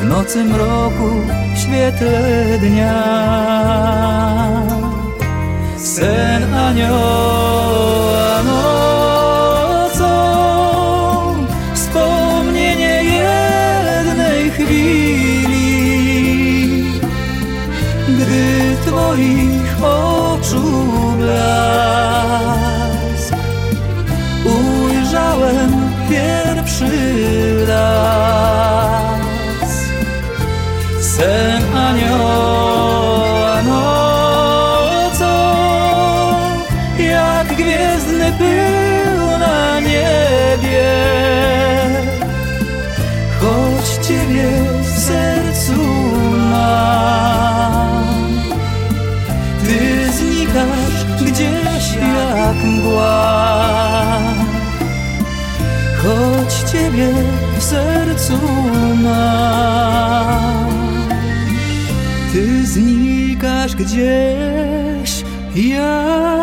S33: W nocy mroku, w świetle dnia. Sen anioła mgła Choć Ciebie w sercu mam. Ty znikasz gdzieś mgła